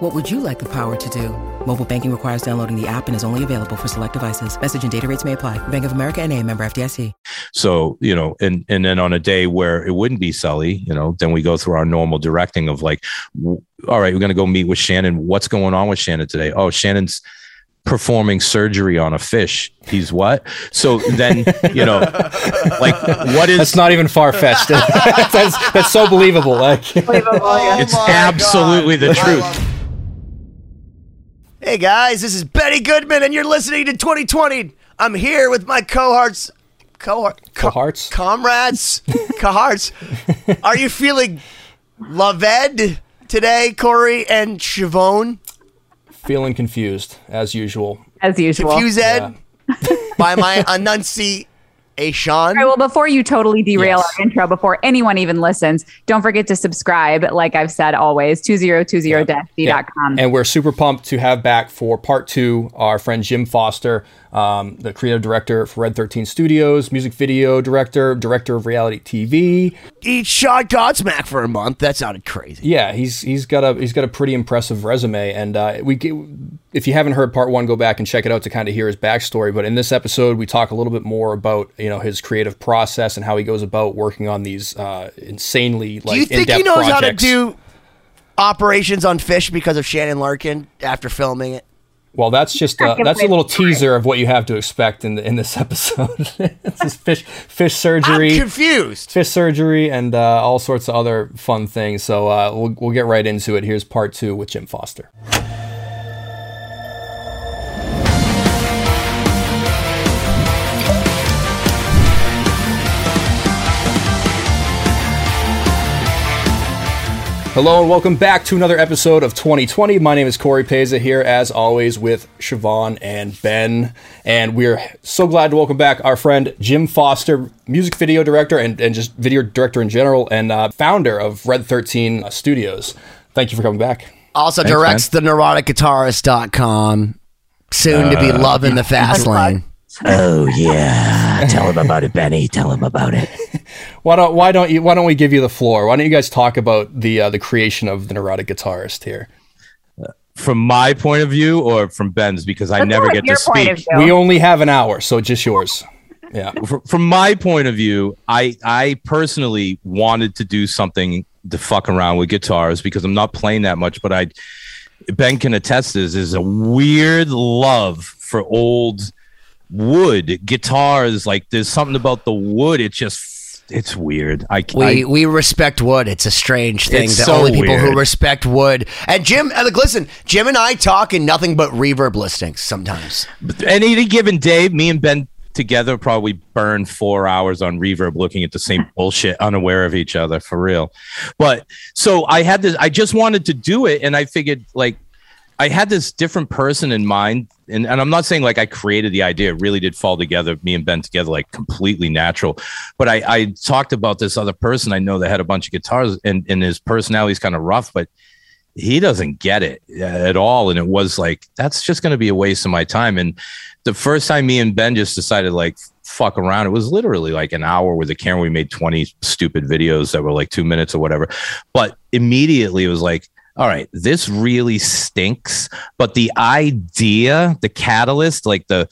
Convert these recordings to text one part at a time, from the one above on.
What would you like the power to do? Mobile banking requires downloading the app and is only available for select devices. Message and data rates may apply. Bank of America and a member FDIC. So, you know, and and then on a day where it wouldn't be Sully, you know, then we go through our normal directing of like, w- all right, we're going to go meet with Shannon. What's going on with Shannon today? Oh, Shannon's performing surgery on a fish. He's what? So then, you know, like what is That's not even far fetched. that's, that's so believable. Like, it's my absolutely the truth. Hey guys, this is Benny Goodman, and you're listening to 2020. I'm here with my cohorts, cohort, co- Cohorts? comrades, cohorts. Are you feeling loved today, Cory and Siobhan? feeling confused as usual. as usual. Confused by my enunciation? All right, well, before you totally derail Yes. our intro, before anyone even listens, don't forget to subscribe. Like I've said always, 2020-d.com. And we're super pumped to have back for part two our friend Jim Foster, um, the creative director for Red 13 Studios, music video director, director of reality TV. Eat shot Godsmack for a month. That sounded crazy. Yeah, he's he's got a he's got a pretty impressive resume, and uh, we if you haven't heard part one, go back and check it out to kind of hear his backstory. But in this episode, we talk a little bit more about you know his creative process and how he goes about working on these uh, insanely like Do you think he knows how to do operations on fish because of Shannon Larkin after filming it? Well, that's just uh, that's a little teaser of what you have to expect in the, in this episode. this is fish fish I'm surgery, confused. fish surgery, and uh, all sorts of other fun things. So uh, we'll we'll get right into it. Here's part two with Jim Foster. Hello and welcome back to another episode of 2020. My name is Cory Peza here, as always, with Siobhan and Ben. And we're so glad to welcome back our friend Jim Foster, music video director and, and just video director in general, and uh, founder of Red 13 Studios. Thank you for coming back. Also Thanks, directs the neuroticguitarist.com. Soon to be Uh, loving the fast lane. Oh yeah, tell him about it, Benny. Tell him about it. Why don't Why don't you Why don't we give you the floor? Why don't you guys talk about the uh, the creation of the neurotic guitarist here? From my point of view or from Ben's, because I Let's never get to your point of speak. We only have an hour, so just yours. Yeah. From my point of view, I I personally wanted to do something to fuck around with guitars because I'm not playing that much, but I Ben can attest to this is a weird love for old wood guitars. Like there's something about the wood. It's just it's weird. I We I, we respect wood. It's a strange thing. It's The so only people who respect wood. And Jim, uh, look, listen, Jim and I talk in nothing but reverb listings sometimes. any given day, me and Ben together probably burn four hours on reverb looking at the same bullshit, unaware of each other for real. But so I had this, I just wanted to do it, and I figured like I had this different person in mind. And, and I'm not saying like I created the idea, it really did fall together, me and Ben together, like completely natural. But I, I talked about this other person I know that had a bunch of guitars, and, and his personality is kind of rough, but he doesn't get it uh, at all. And it was like, that's just going to be a waste of my time. And the first time me and Ben just decided like fuck around, it was literally like an hour with the camera. We made 20 stupid videos that were like two minutes or whatever. But immediately it was like, all right, this really stinks. But the idea, the catalyst, like the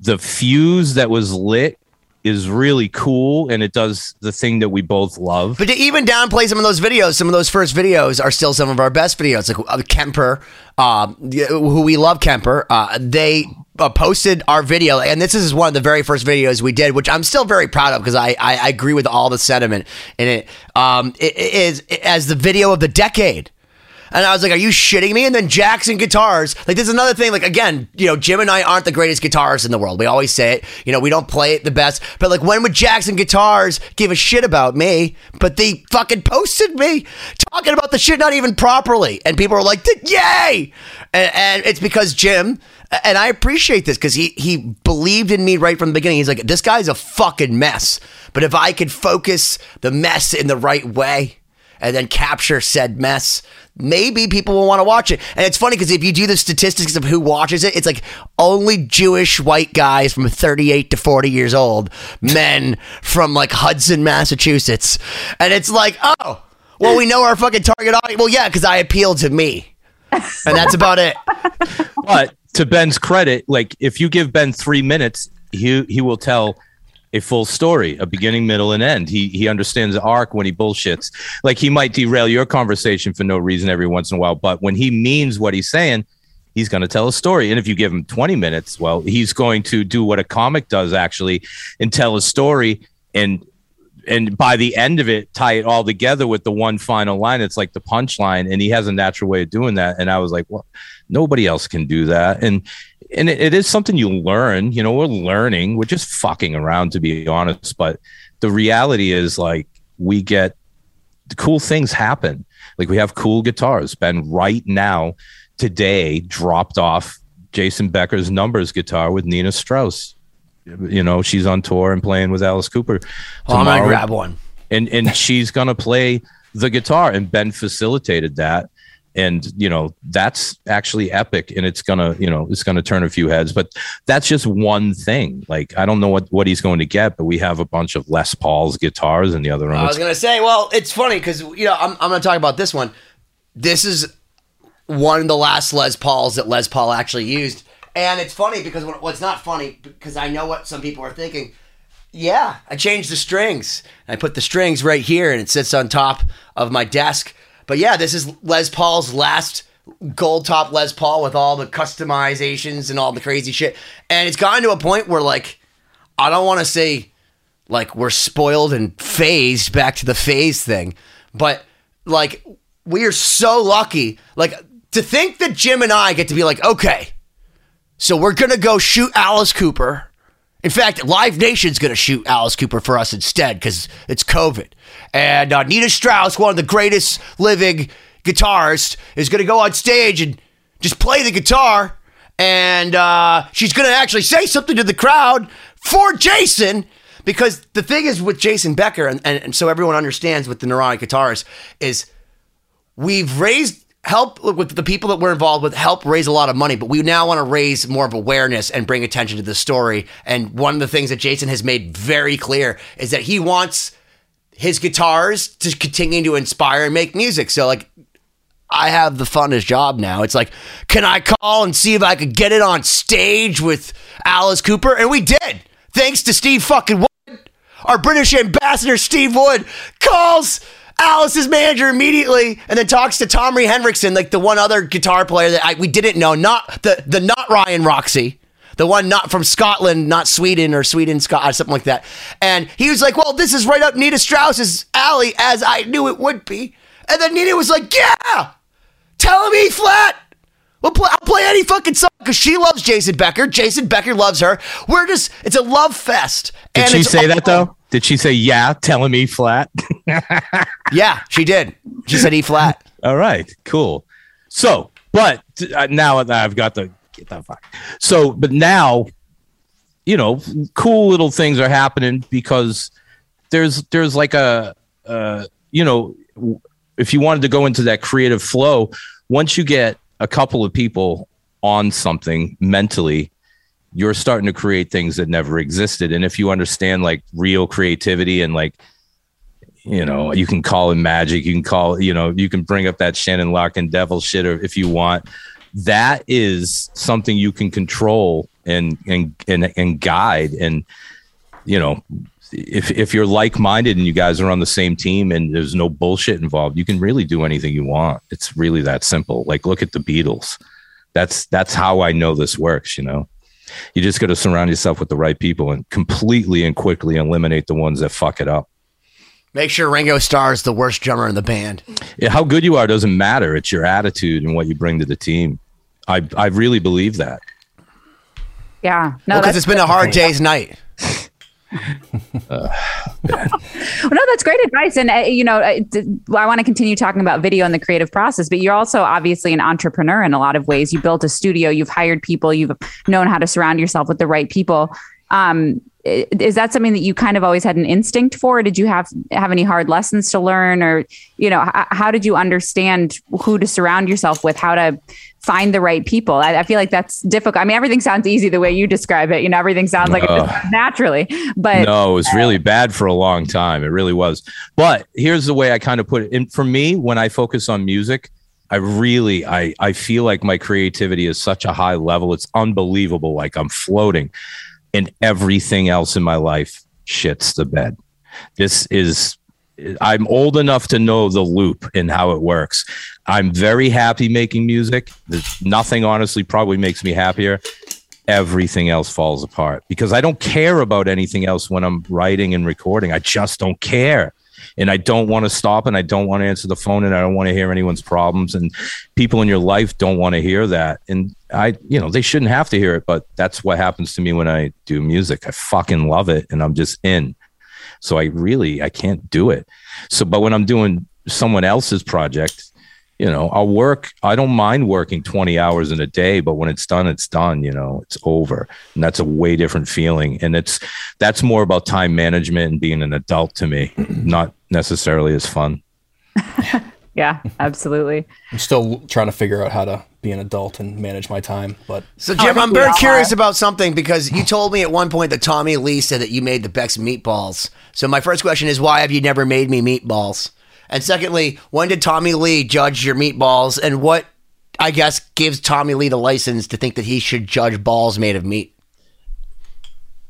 the fuse that was lit is really cool and it does the thing that we both love. But to even downplay some of those videos, some of those first videos are still some of our best videos. Like uh, Kemper, um, who we love, Kemper. Uh, they uh, posted our video, and this is one of the very first videos we did, which I'm still very proud of because I, I I agree with all the sentiment in it. Um, it, it is as the video of the decade. And I was like, are you shitting me? And then Jackson Guitars, like this is another thing. Like again, you know, Jim and I aren't the greatest guitarists in the world. We always say it. You know, we don't play it the best. But like, when would Jackson Guitars give a shit about me? But they fucking posted me talking about the shit not even properly, and people were like, yay! And, and it's because Jim. And I appreciate this because he he believed in me right from the beginning. He's like, this guy's a fucking mess. But if I could focus the mess in the right way, and then capture said mess, maybe people will want to watch it. And it's funny because if you do the statistics of who watches it, it's like only Jewish white guys from 38 to 40 years old, men from like Hudson, Massachusetts. And it's like, oh, well, we know our fucking target audience. Well, yeah, because I appeal to me. And that's about it. But to Ben's credit, like if you give Ben three minutes, he he will tell a full story, a beginning, middle, and end. He he understands arc when he bullshits. Like he might derail your conversation for no reason every once in a while, but when he means what he's saying, he's going to tell a story. And if you give him 20 minutes, well, he's going to do what a comic does actually and tell a story and and by the end of it tie it all together with the one final line it's like the punchline and he has a natural way of doing that and i was like well nobody else can do that and and it, it is something you learn you know we're learning we're just fucking around to be honest but the reality is like we get cool things happen. Like we have cool guitars. Ben right now today dropped off jason becker's numbers guitar with nita strauss. You know she's on tour and playing with alice cooper Oh, I'm gonna grab one. and and she's gonna play the guitar and ben facilitated that and you know that's actually epic and it's gonna you know it's gonna turn a few heads but that's just one thing like i don't know what what he's going to get but we have a bunch of les paul's guitars in the other room I was gonna say, well, it's funny because you know I'm, I'm gonna talk about this one. This is one of the last Les Pauls that Les Paul actually used, and it's funny because what- what's not funny because I know what some people are thinking. Yeah, I changed the strings. I put the strings right here, and it sits on top of my desk. But yeah, this is Les Paul's last gold top Les Paul with all the customizations and all the crazy shit. And it's gotten to a point where like I don't want to say like we're spoiled and phased back to the phase thing. But like we are so lucky. Like to think that Jim and I get to be like, okay, so we're gonna go shoot Alice Cooper. In fact, Live Nation's gonna shoot Alice Cooper for us instead because it's COVID. And uh, Nita Strauss, one of the greatest living guitarists, is gonna go on stage and just play the guitar. And uh, she's gonna actually say something to the crowd for Jason. Because the thing is with Jason Becker, and, and, and so everyone understands with the neurotic guitarist, is we've raised help with the people that we're involved with help raise a lot of money but we now want to raise more of awareness and bring attention to the story and one of the things that jason has made very clear is that he wants his guitars to continue to inspire and make music so like I have the funnest job now. It's like, can I call and see if I could get it on stage with Alice Cooper? And we did. Thanks to Steve fucking Wood. Our British ambassador, Steve Wood, calls Alice's manager immediately and then talks to Tommy Henriksen, like the one other guitar player that I, we didn't know, not the, the not Ryan Roxie. The one not from Scotland, not Sweden or Sweden, Scott, or uh, something like that. And he was like, Well, this is right up Nita Strauss's alley, as I knew it would be. And then Nita was like, Yeah, tell him E flat. We'll play, I'll play any fucking song because she loves Jason Becker. Jason Becker loves her. We're just, it's a love fest. did she say that though did she say yeah telling me flat Yeah, she did. She said E flat. All right, cool. So, but uh, now I've got the get the fuck. So, but now, you know, cool little things are happening because there's there's like a uh, you know, if you wanted to go into that creative flow, once you get a couple of people on something mentally, you're starting to create things that never existed. And if you understand like real creativity and like you know, you can call it magic. You can call, you know, you can bring up that Shannon Larkin devil shit or if you want. That is something you can control and and and and guide. And you know, if if you're like minded and you guys are on the same team and there's no bullshit involved, you can really do anything you want. It's really that simple. Like look at the Beatles. That's that's how I know this works. You know, you just got to surround yourself with the right people and completely and quickly eliminate the ones that fuck it up. Make sure Ringo Starr is the worst drummer in the band. Yeah, how good you are doesn't matter. It's your attitude and what you bring to the team. I I really believe that. Yeah. No, Because that's it's been a hard day's night. Well, no, that's great advice. And, uh, you know, I, I want to continue talking about video and the creative process, but you're also obviously an entrepreneur in a lot of ways. You built a studio, you've hired people, you've known how to surround yourself with the right people. Um, is that something that you kind of always had an instinct for? Did you have have any hard lessons to learn, or you know, h- how did you understand who to surround yourself with, how to find the right people? I, I feel like that's difficult. I mean, everything sounds easy the way you describe it. You know, everything sounds like it just naturally, but no, it was really bad for a long time. It really was. But here's the way I kind of put it. And for me, when I focus on music, I really I I feel like my creativity is such a high level. It's unbelievable. Like I'm floating, and everything else in my life shits the bed. This is I'm old enough to know the loop and how it works. I'm very happy making music. There's nothing honestly probably makes me happier everything else falls apart because I don't care about anything else when I'm writing and recording. I just don't care. And I don't want to stop and I don't want to answer the phone and I don't want to hear anyone's problems. And people in your life don't want to hear that. And I, you know, they shouldn't have to hear it, but that's what happens to me when I do music. I fucking love it and I'm just in. So I really, I can't do it. So, but when I'm doing someone else's project, you know, I'll work. I don't mind working 20 hours in a day, but when it's done, it's done, you know, it's over. And that's a way different feeling. And it's, that's more about time management and being an adult to me, not necessarily as fun. yeah, absolutely. I'm still trying to figure out how to be an adult and manage my time, but So, Jim, oh, I'm very curious about something because you told me at one point that Tommy Lee said that you made the best meatballs. So, my first question is why have you never made me meatballs? And secondly, when did Tommy Lee judge your meatballs? And what, I guess, gives Tommy Lee the license to think that he should judge balls made of meat?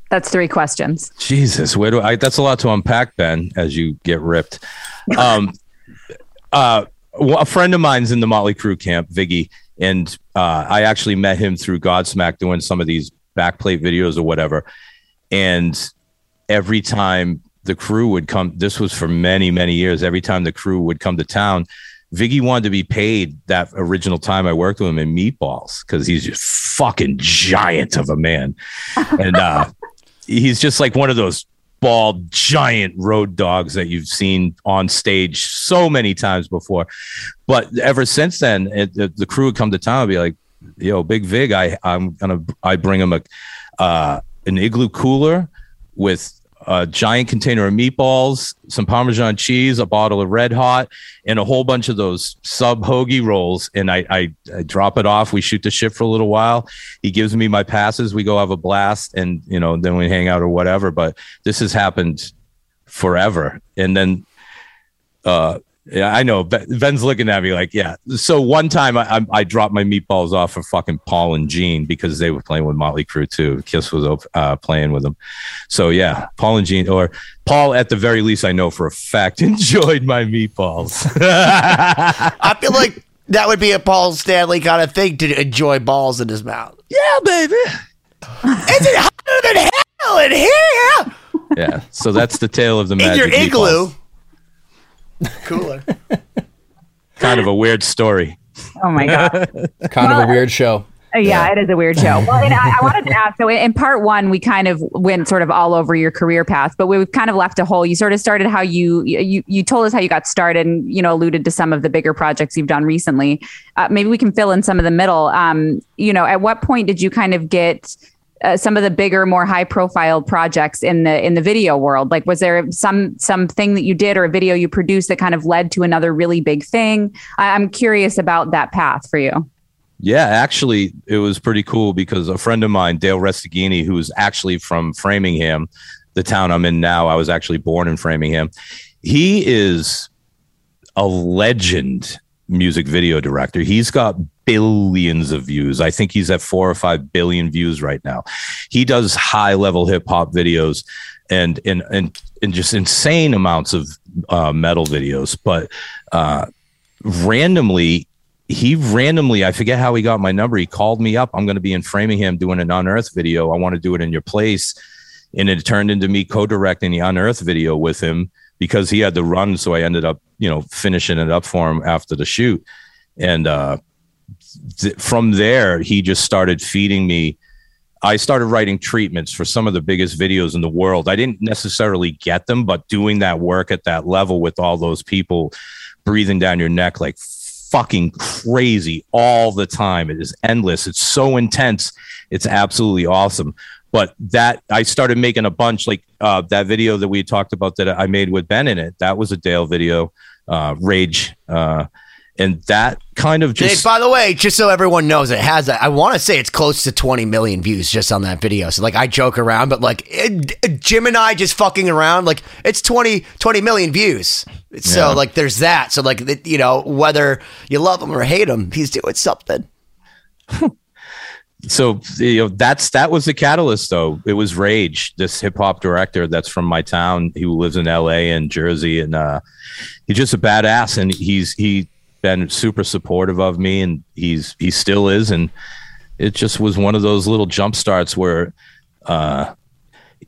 That's three questions. Jesus, where do I? That's a lot to unpack, Ben. As you get ripped, um, uh, a friend of mine's in the Motley Crue camp, Viggy, and uh, I actually met him through Godsmack doing some of these backplate videos or whatever. And every time the crew would come, this was for many, many years. Every time the crew would come to town, Viggy wanted to be paid that original time I worked with him in meatballs because he's just fucking giant of a man, and uh, he's just like one of those bald giant road dogs that you've seen on stage so many times before. But ever since then, it, the, the crew would come to town and be like, "Yo, Big Vig, I I'm gonna I bring him a uh, an igloo cooler with." A giant container of meatballs, some Parmesan cheese, a bottle of Red Hot, and a whole bunch of those sub hoagie rolls. And I, I, I drop it off. We shoot the shit for a little while. He gives me my passes. We go have a blast, and you know, then we hang out or whatever. But this has happened forever. And then, uh, yeah, I know. Ben's looking at me like, yeah. So one time I, I, I dropped my meatballs off for fucking Paul and Gene because they were playing with Motley Crue too. Kiss was uh, playing with them. So yeah, Paul and Gene, or Paul at the very least, I know for a fact enjoyed my meatballs. I feel like that would be a Paul Stanley kind of thing to enjoy balls in his mouth. yeah, baby. Is it hotter than hell in here? Yeah. So that's the tale of the In magic your igloo. meatballs. Cooler. Kind of a weird story. Oh my god. kind of a weird show. Uh, Yeah, it is a weird show. Well, and I, I wanted to ask. So, in part one, we kind of went sort of all over your career path, but we've kind of left a hole. You sort of started how you you you told us how you got started, and you know alluded to some of the bigger projects you've done recently. Uh, maybe we can fill in some of the middle. Um, you know, at what point did you kind of get uh, some of the bigger, more high profile projects in the in the video world? Like, was there some something that you did or a video you produced that kind of led to another really big thing? I, I'm curious about that path for you. Yeah, actually, it was pretty cool because a friend of mine, Dale Resteghini, who's actually from Framingham, the town I'm in now, I was actually born in Framingham. He is a legend music video director. He's got billions of views. I think he's at four or five billion views right now. He does high level hip hop videos and and and and just insane amounts of uh, metal videos. But uh, randomly, he randomly, I forget how he got my number. He called me up. I'm going to be in Framingham doing an Unearth video. I want to do it in your place. And it turned into me co directing the Unearth video with him because he had to run. So I ended up, you know, finishing it up for him after the shoot. And uh, th- from there, he just started feeding me. I started writing treatments for some of the biggest videos in the world. I didn't necessarily get them, but doing that work at that level with all those people breathing down your neck like fucking crazy all the time. It is endless. It's so intense. It's absolutely awesome. But that I started making a bunch like uh, that video that we talked about that I made with Ben in it. That was a Dale video, uh, Rage. Uh, and that kind of Dave, just by the way, just so everyone knows, it has. I want to say it's close to 20 million views just on that video. So like, I joke around, but like, it, Jim and I just fucking around, like it's 20 20 million views. So Yeah. like, there's that. So like, you know, whether you love him or hate him, he's doing something. so you know that's that was the catalyst though. It was rage this hip-hop director that's from my town. Who lives in la and jersey and uh he's just a badass and he's he been super supportive of me and he's he still is and it just was one of those little jump starts where uh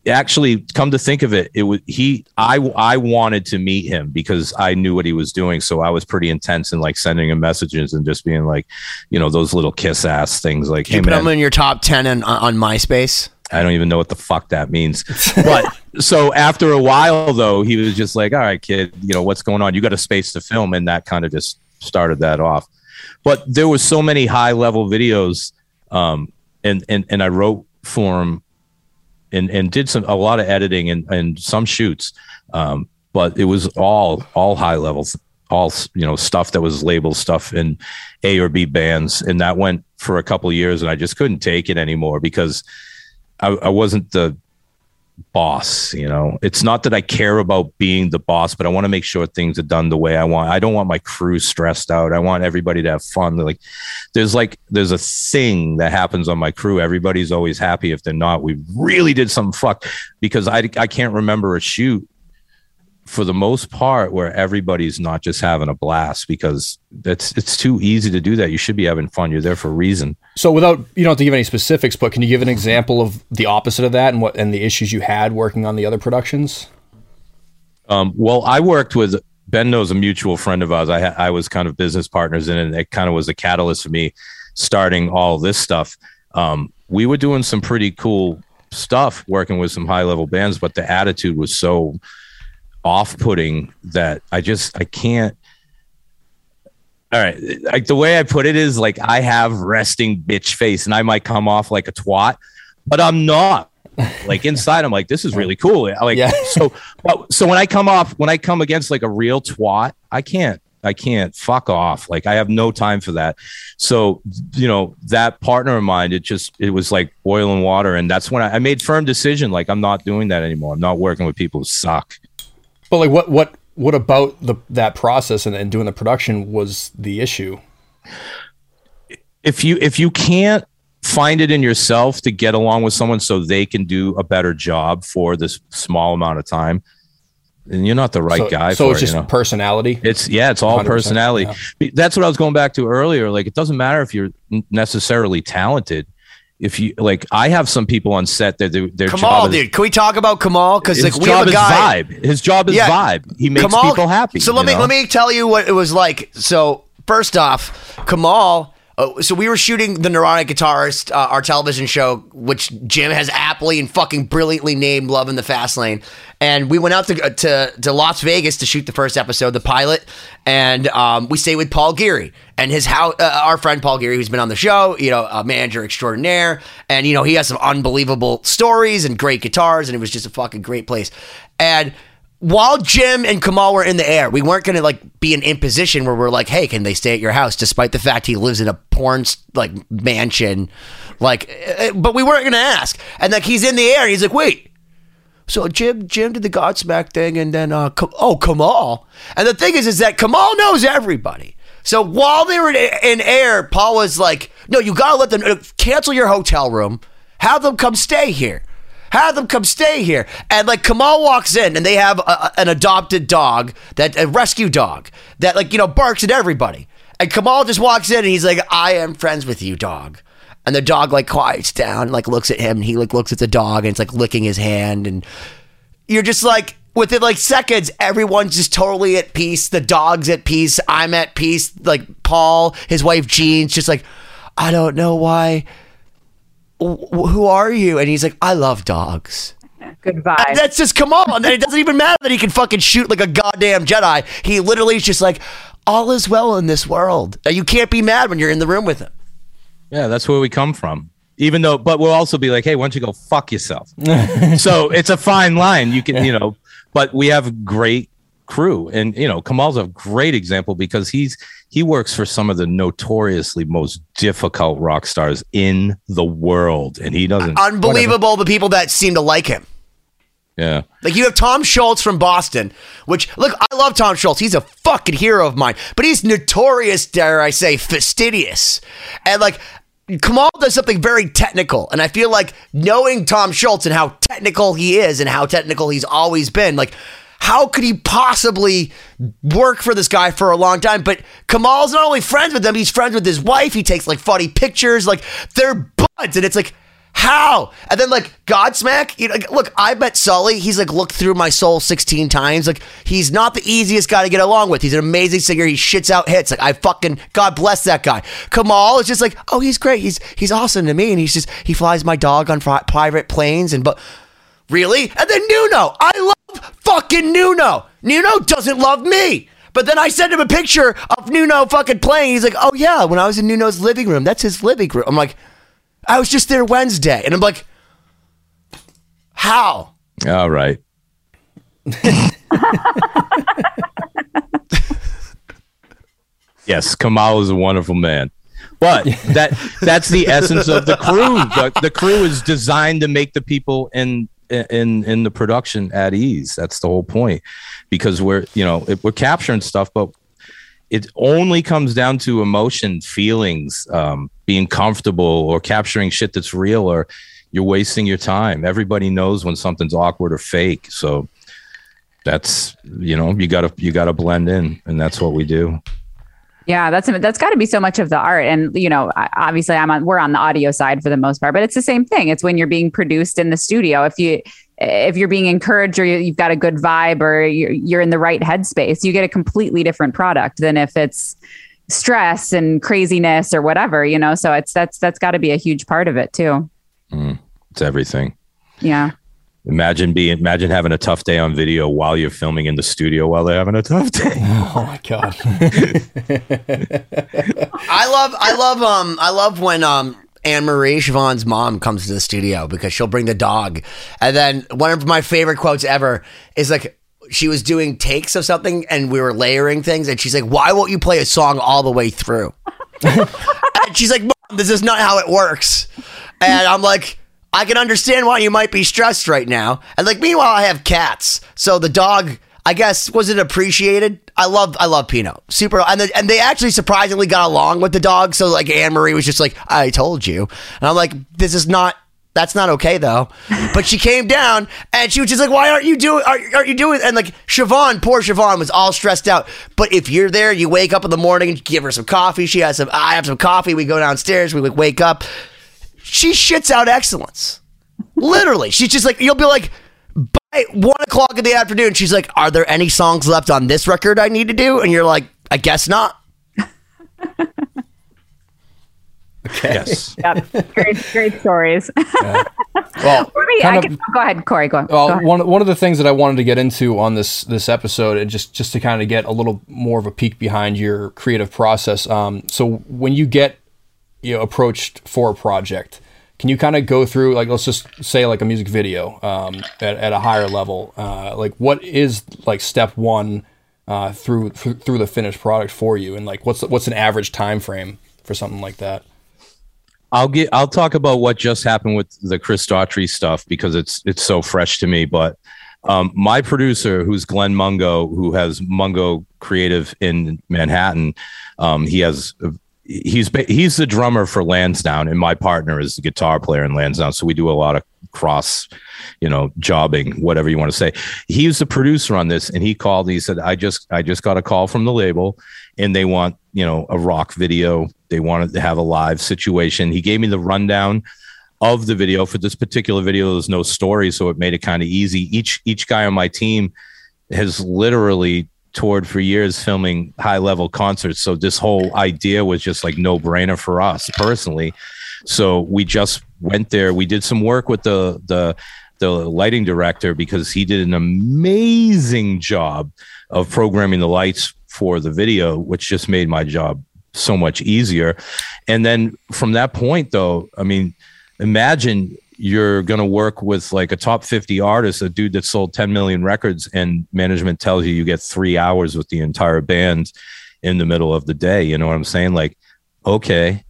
actually come to think of it it was he i i wanted to meet him because i knew what he was doing so i was pretty intense in like sending him messages and just being like you know those little kiss ass things like You hey put man him in your top 10 on, on MySpace. I don't even know what the fuck that means. But so after a while, though, he was just like, "All right, kid, you know what's going on? You got a space to film," and that kind of just started that off. But there was so many high level videos, um, and and and I wrote for him, and and did some a lot of editing and and some shoots, um, but it was all all high levels, all you know stuff that was labeled stuff in A or B bands, and that went for a couple years, and I just couldn't take it anymore because. I, I wasn't the boss you know? It's not that i care about being the boss but i want to make sure things are done the way i want. I don't want my crew stressed out. I want everybody to have fun. Like there's like there's a thing that happens on my crew. Everybody's always happy. If they're not we really did something fucked because i i can't remember a shoot for the most part where everybody's not just having a blast because it's it's too easy to do that you should be having fun you're there for a reason So without you don't have to give any specifics, but can you give an example of the opposite of that and what and the issues you had working on the other productions? Um, well, I worked with Ben knows a mutual friend of ours. I ha- I was kind of business partners in it, and it kind of was a catalyst for me starting all this stuff. Um, we were doing some pretty cool stuff, working with some high level bands, but the attitude was so off putting that I just I can't. All right, like the way I put it is like I have resting bitch face, and I might come off like a twat, but I'm not. Like inside, I'm like, this is really cool. Like Yeah. so, so when I come off, when I come against like a real twat, I can't, I can't fuck off. Like I have no time for that. So, you know, that partner of mine, it just, it was like oil and water. And that's when I, I made firm decision. Like I'm not doing that anymore. I'm not working with people who suck. But like what what what about the that process and, and doing the production was the issue? if you if you can't find it in yourself to get along with someone so they can do a better job for this small amount of time then you're not the right so, guy So for it's it, just you know? personality. It's yeah, it's all 100%, personality. That's what I was going back to earlier. Like, it doesn't matter if you're necessarily talented. If you like, I have some people on set that their, their Kamal, job is, dude. Can we talk about Kamal? Because like we have a guy. vibe. His job is Yeah. vibe. He makes Kamal- people happy. So let me know? let me tell you what it was like. So first off, Kamal. Uh, so we were shooting the Neurotic Guitarist, uh, our television show, which Jim has aptly and fucking brilliantly named "Love in the Fast Lane," and we went out to uh, to, to Las Vegas to shoot the first episode, the pilot, and um, we stayed with Paul Geary and his house, uh, our friend Paul Geary, who's been on the show, you know, a manager extraordinaire, and you know he has some unbelievable stories and great guitars, and it was just a fucking great place, and while Jim and Kamal were in the air, we weren't going to like be in imposition where we're like, "Hey, can they stay at your house?" Despite the fact he lives in a porn like mansion, like, eh, but we weren't going to ask. And like he's in the air, he's like, "Wait." So Jim, Jim did the Godsmack thing, and then uh, oh Kamal. And the thing is, is that Kamal knows everybody. So while they were in, air, Paul was like, "No, you got to let them uh, cancel your hotel room, have them come stay here." Have them come stay here. And like Kamal walks in and they have a, an adopted dog, that a rescue dog that like, you know, barks at everybody. And Kamal just walks in and he's like, I am friends with you, dog. And the dog like quiets down, like looks at him and he like looks at the dog and it's like licking his hand and you're just like, within like seconds, everyone's just totally at peace. The dog's at peace. I'm at peace. Like Paul, his wife Jean's just like, I don't know why. Wh- Who are you? And he's like, I love dogs. Good vibe. That's just come on. And it doesn't even matter that he can fucking shoot like a goddamn Jedi. He literally is just like, all is well in this world. Uh, you can't be mad when you're in the room with him. Yeah, that's where we come from. Even though, but we'll also be like, hey, why don't you go fuck yourself? so it's a fine line. You can, you know, but we have a great crew, and you know, Kamal's a great example because he's he works for some of the notoriously most difficult rock stars in the world, and he doesn't. Unbelievable the people that seem to like him. Yeah, Like you have Tom Scholz from Boston, which look, I love Tom Scholz. He's a fucking hero of mine, but he's notorious, dare I say, fastidious. And like Kamal does something very technical, and I feel like knowing Tom Scholz and how technical he is and how technical he's always been, like how could he possibly work for this guy for a long time? But Kamal's not only friends with them, he's friends with his wife. He takes like funny pictures, like they're buds, and it's like how? And then like Godsmack, you know, like, look, I met Sully. He's like looked through my soul 16 times. Like he's not the easiest guy to get along with. He's an amazing singer. He shits out hits. Like I fucking God bless that guy. Kamal is just like, oh, he's great. He's he's awesome to me, and he's just he flies my dog on private planes and but. Really? And then Nuno. I love fucking Nuno. Nuno doesn't love me. But then I sent him a picture of Nuno fucking playing. He's like, oh yeah, when I was in Nuno's living room, that's his living room. I'm like, I was just there Wednesday. And I'm like, how? all right. yes, Kamal is a wonderful man. But that that's the essence of the crew. The, the crew is designed to make the people in in in the production at ease. That's the whole point. Because we're you know it, we're capturing stuff, but it only comes down to emotion, feelings, um, being comfortable, or capturing shit that's real, or you're wasting your time. Everybody knows when something's awkward or fake. So that's you know you gotta you gotta blend in, and that's what we do. Yeah, that's that's got to be so much of the art, and you know, obviously, I'm on we're on the audio side for the most part, but it's the same thing. It's when you're being produced in the studio. If you if you're being encouraged or you- you've got a good vibe or you're, you're in the right headspace, you get a completely different product than if it's stress and craziness or whatever. You know, so it's that's that's got to be a huge part of it too. Mm, it's everything. Yeah. Imagine being imagine having a tough day on video while you're filming in the studio while they're having a tough day. Oh my god. I love, I love, um, I love when, um, Anne Marie Siobhan's mom comes to the studio because she'll bring the dog. And then one of my favorite quotes ever is like, she was doing takes of something and we were layering things. And she's like, why won't you play a song all the way through? and she's like, Mom, this is not how it works. And I'm like, I can understand why you might be stressed right now. And like, meanwhile, I have cats. So the dog, I guess, wasn't appreciated? I love, I love Pino. Super. And, the, and they actually surprisingly got along with the dog. So like Anne Marie was just like, I told you. And I'm like, this is not, that's not okay though. But she came down and she was just like, why aren't you doing, aren't, aren't you doing? And like Siobhan, poor Siobhan was all stressed out. But if you're there, you wake up in the morning and give her some coffee. She has some, I have some coffee. We go downstairs. We wake up. She shits out excellence. Literally. She's just like, you'll be like, by one o'clock in the afternoon, she's like, Are there any songs left on this record I need to do? And you're like, I guess not. yes. Yep. great, great stories. Well, me, I of- can, go ahead, Cory. Go, go Well, ahead. one one of the things that I wanted to get into on this this episode, and just just to kind of get a little more of a peek behind your creative process. Um, so when you get you know approached for a project, can you kind of go through like let's just say like a music video um, at, at a higher level? Uh, like what is like step one uh, through through the finished product for you, and like what's what's an average time frame for something like that? I'll get I'll talk about what just happened with the Chris Daughtry stuff because it's it's so fresh to me. But um, my producer, who's Glenn Mungo, who has Mungo Creative in Manhattan, um, he has he's he's the drummer for Lansdowne, and my partner is the guitar player in Lansdowne. So we do a lot of cross, you know, jobbing, whatever you want to say. He was the producer on this, and he called. And he said, "I just I just got a call from the label, and they want you know a rock video. They wanted to have a live situation." He gave me the rundown of the video. For this particular video, there's no story, so it made it kind of easy. Each each guy on my team has literally toured for years filming high level concerts. So this whole idea was just like no brainer for us personally. So we just went there. We did some work with the the the lighting director because he did an amazing job of programming the lights for the video, which just made my job so much easier. And then from that point, though, I mean, imagine you're going to work with like a top 50 artist, a dude that sold 10 million records, and management tells you you get three hours with the entire band in the middle of the day. You know what I'm saying? Like, okay,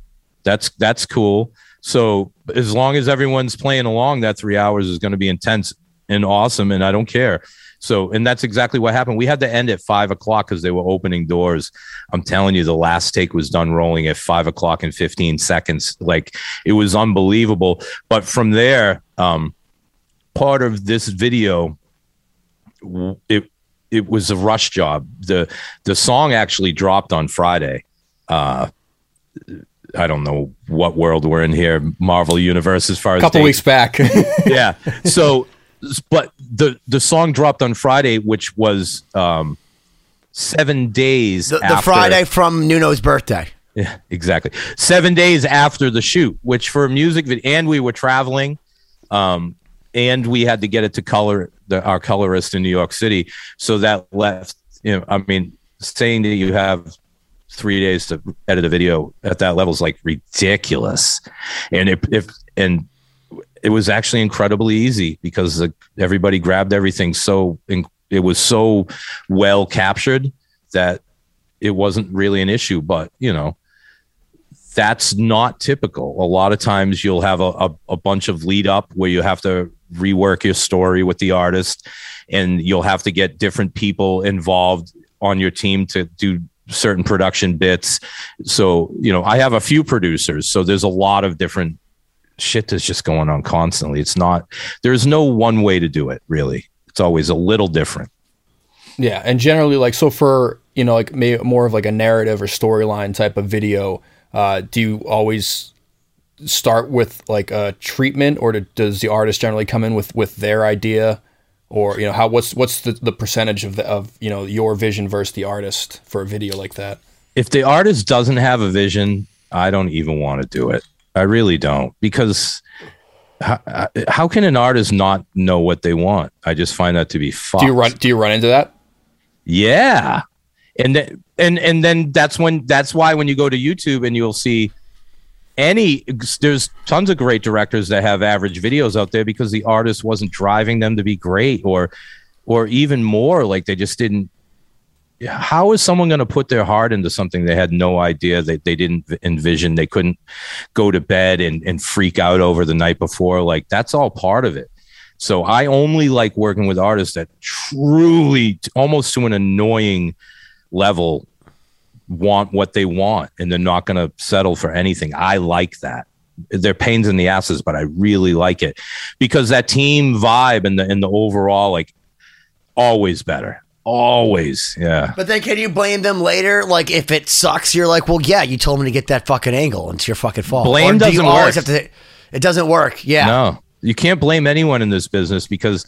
that's that's cool. So as long as everyone's playing along, that three hours is going to be intense and awesome, and I don't care. So, and that's exactly what happened. We had to end at five o'clock because they were opening doors. I'm telling you, the last take was done rolling at five o'clock in 15 seconds. Like it was unbelievable. But from there, um, part of this video, it it was a rush job. the The song actually dropped on Friday. Uh, I don't know what world we're in here, Marvel Universe, as far as a couple weeks back. yeah. So but the the song dropped on Friday, which was um, seven days. The, the Friday from Nuno's birthday. Yeah, exactly. Seven days after the shoot, which for a music video, and we were traveling, um, and we had to get it to color the, our colorist in New York City. So that left, you know, I mean, saying that you have three days to edit a video at that level is like ridiculous. And if, if and it was actually incredibly easy because the, everybody grabbed everything so it was so well captured that it wasn't really an issue but you know that's not typical. A lot of times you'll have a, a, a bunch of lead up where you have to rework your story with the artist and you'll have to get different people involved on your team to do certain production bits. So you know i have a few producers so there's a lot of different shit that's just going on constantly. It's not, there's no one way to do it, really. It's always a little different. Yeah. And generally, like, so for, you know, like maybe more of like a narrative or storyline type of video, uh, do you always start with like a treatment or do, does the artist generally come in with, with their idea? Or, you know, how, what's, what's the, the percentage of the, of, you know, your vision versus the artist for a video like that? If the artist doesn't have a vision, I don't even want to do it. I really don't because how, how, can an artist not know what they want? I just find that to be fucked. Do you run? Do you run into that? Yeah, and then and and then that's when that's why when you go to YouTube and you'll see any there's tons of great directors that have average videos out there because the artist wasn't driving them to be great or or even more like they just didn't how is someone going to put their heart into something they had no idea that they didn't envision they couldn't go to bed and, and freak out over the night before? Like that's all part of it. So i only like working with artists that truly almost to an annoying level want what they want and they're not going to settle for anything. I like that. They're pains in the asses but i really like it. Because that team vibe and the and the overall like always better Always, yeah. But then can you blame them later? Like if it sucks, you're like, well, yeah, you told me to get that fucking angle. It's your fucking fault. Blame or doesn't do work. Have to, it doesn't work. Yeah. No, you can't blame anyone in this business because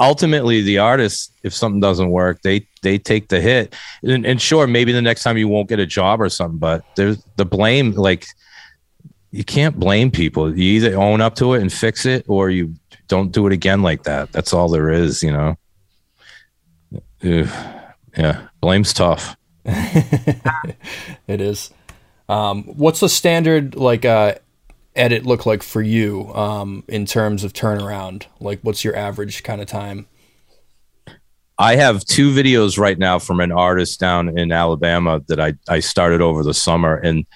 ultimately the artist, if something doesn't work, they they take the hit. And, and sure, maybe the next time you won't get a job or something, but there's the blame. Like you can't blame people. You either own up to it and fix it, or you don't do it again like that. That's all there is, you know. Yeah, blame's tough. it is. Um, what's the standard like uh, edit look like for you um, in terms of turnaround? Like, what's your average kind of time? I have two videos right now from an artist down in Alabama that I, I started over the summer. And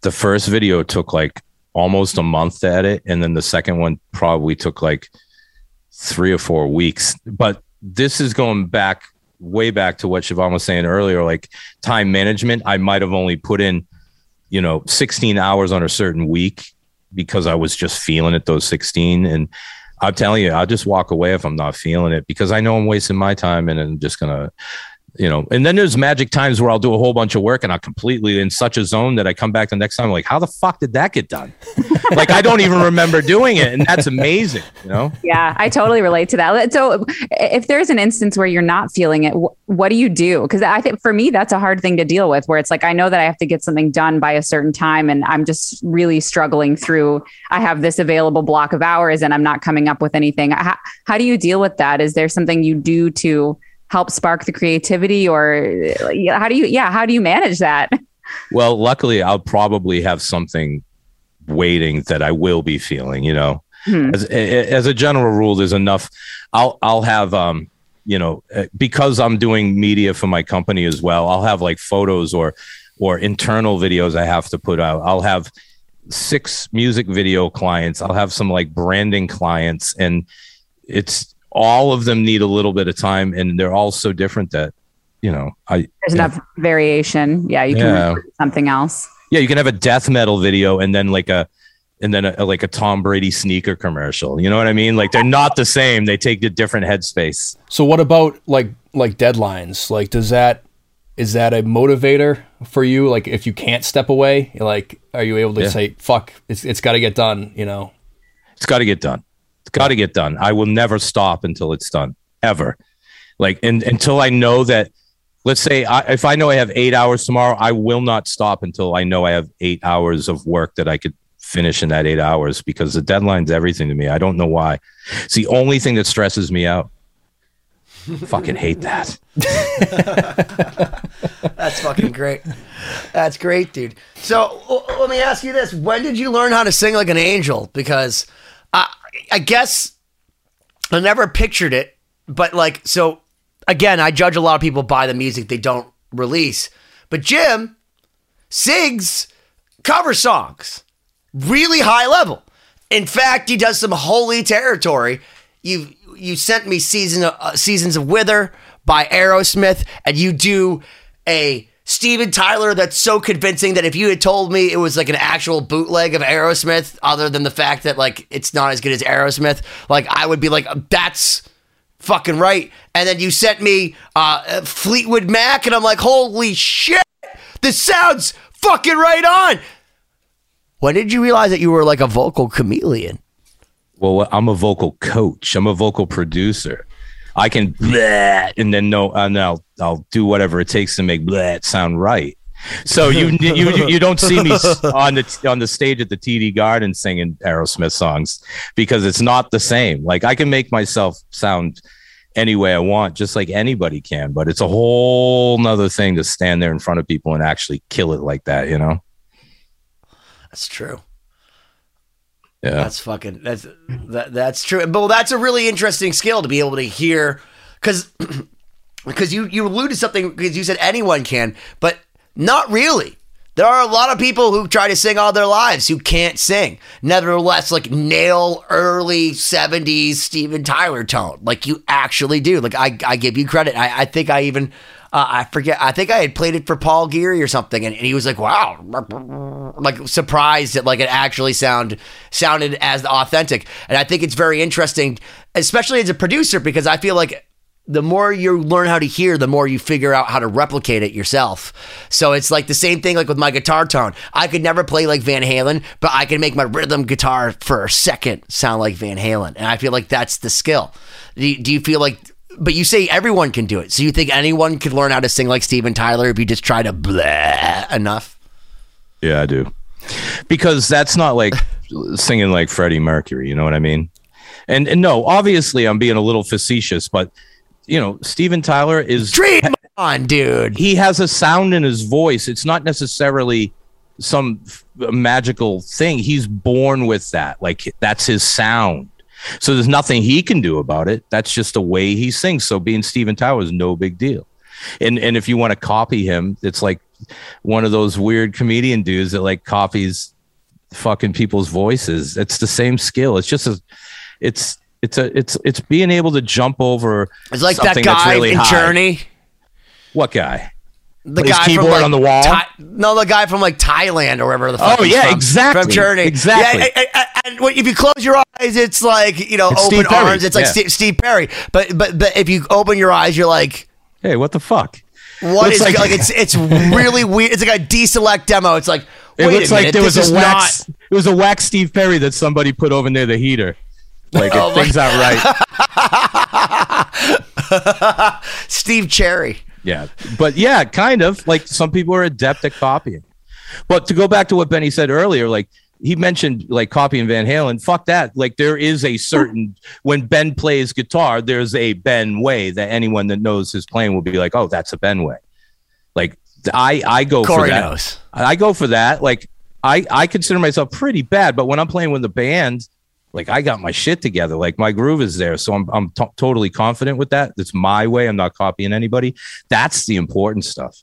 the first video took like almost a month to edit. And then the second one probably took like three or four weeks. But this is going back way back to what Siobhan was saying earlier, like time management. I might have only put in, you know, 16 hours on a certain week because I was just feeling it those 16. And I'm telling you, I'll just walk away if I'm not feeling it because I know I'm wasting my time and I'm just gonna you know, and then there's magic times where I'll do a whole bunch of work and I'm completely in such a zone that I come back the next time, I'm like, how the fuck did that get done? like, I don't even remember doing it. And that's amazing, you know? Yeah, I totally relate to that. So, if there's an instance where you're not feeling it, wh- what do you do? Because I think for me, that's a hard thing to deal with where it's like, I know that I have to get something done by a certain time and I'm just really struggling through. I have this available block of hours and I'm not coming up with anything. How, how do you deal with that? Is there something you do to help spark the creativity or how do you, yeah, how do you manage that? Well, luckily, I'll probably have something waiting that I will be feeling, you know. Hmm. As, as a general rule, there's enough. I'll I'll have um, you know, uh, because I'm doing media for my company as well. I'll have like photos or or internal videos I have to put out. I'll have six music video clients. I'll have some like branding clients, and it's all of them need a little bit of time, and they're all so different that you know I there's enough variation. Yeah, you can yeah. something else. Yeah, you can have a death metal video and then like a and then a, a, like a Tom Brady sneaker commercial. You know what I mean? Like they're not the same. They take a different headspace. So what about like like deadlines? Like does that is that a motivator for you? Like if you can't step away, like are you able to yeah. say fuck, it's it's got to get done, you know? It's got to get done. It's got to get done. I will never stop until it's done ever. Like and until I know that let's say I, if I know I have 8 hours tomorrow, I will not stop until I know I have 8 hours of work that I could finish in that eight hours because the deadline's everything to me. I don't know why. It's the only thing that stresses me out. fucking hate that. That's fucking great. That's great, dude. So let me ask you this: When did you learn how to sing like an angel? Because I, I guess I never pictured it, but like, so again, I judge a lot of people by the music they don't release. But Jim sings cover songs really high level. In fact, he does some holy territory. You you sent me season uh, seasons of Wither by Aerosmith, and you do a Steven Tyler that's so convincing that if you had told me it was like an actual bootleg of Aerosmith, other than the fact that like it's not as good as Aerosmith, like I would be like, that's fucking right. And then you sent me uh, Fleetwood Mac, and I'm like, holy shit, this sounds fucking right on. When did you realize that you were like a vocal chameleon? Well, I'm a vocal coach. I'm a vocal producer. I can bleh, and then no, uh, and I'll I'll do whatever it takes to make bleh sound right. So you you you don't see me on the on the stage at the TD Garden singing Aerosmith songs because it's not the same. Like I can make myself sound any way I want, just like anybody can. But it's a whole nother thing to stand there in front of people and actually kill it like that, you know. That's true. Yeah. That's fucking that's that that's true. But well, that's a really interesting skill to be able to hear cuz because you you alluded to something because you said anyone can, but not really. There are a lot of people who try to sing all their lives who can't sing. Nevertheless, like nail early 70s Steven Tyler tone. Like you actually do. Like I, I give you credit. I, I think I even uh, I forget. I think I had played it for Paul Geary or something, and, and, he was like, "Wow," like surprised that like it actually sound sounded as authentic. And I think it's very interesting, especially as a producer, because I feel like the more you learn how to hear, the more you figure out how to replicate it yourself. So it's like the same thing like with my guitar tone. I could never play like Van Halen, but I can make my rhythm guitar for a second sound like Van Halen. And I feel like that's the skill. Do you, do you feel like but you say everyone can do it. So you think anyone could learn how to sing like Steven Tyler if you just try to blah enough? Yeah, I do. Because that's not like singing like Freddie Mercury, you know what I mean? And and no, obviously I'm being a little facetious, but you know, Steven Tyler is Dream on, dude. He has a sound in his voice. It's not necessarily some f- magical thing. He's born with that. Like that's his sound. So there's nothing he can do about it. That's just the way he sings. So being Steven Tyler is no big deal. And and if you want to copy him, it's like one of those weird comedian dudes that like copies fucking people's voices. It's the same skill. It's just a it's it's a it's it's being able to jump over it's like that guy really in high. Journey. What guy? the Put guy keyboard from like, on the wall. No, the guy from like Thailand or wherever the fuck. Oh yeah, from, exactly. From Journey, exactly. Yeah, and, and, if you close your eyes, it's like you know it's open arms. It's like yeah. Steve, Steve, Perry. But but but if you open your eyes, you're like, hey, what the fuck? What is is like, it's it's really weird. It's like a deselect demo. It's like It looks a like minute, there was a wax. It was a wax Steve Perry that somebody put over near the heater. Like Oh things not right. Steve Cherry. Yeah, but yeah, kind of like some people are adept at copying. But to go back to what Benny said earlier, like he mentioned like copying Van Halen. Fuck that. Like there is a certain when Ben plays guitar, there's a Ben way that anyone that knows his playing will be like, oh, that's a Ben way. Like I I go for that. knows. I go for that. Like I I consider myself pretty bad, but when I'm playing with the band, like I got my shit together. Like my groove is there, so I'm I'm t- totally confident with that. It's my way. I'm not copying anybody. That's the important stuff.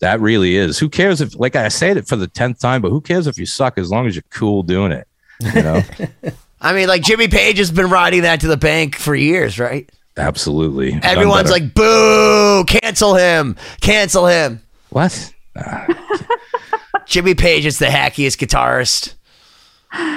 That really is. Who cares if, like I said it for the tenth time, but who cares if you suck as long as you're cool doing it. You know, I mean, like Jimmy Page has been riding that to the bank for years, right? absolutely. Everyone's like, "Boo! Cancel him! Cancel him!" what? Jimmy Page is the hackiest guitarist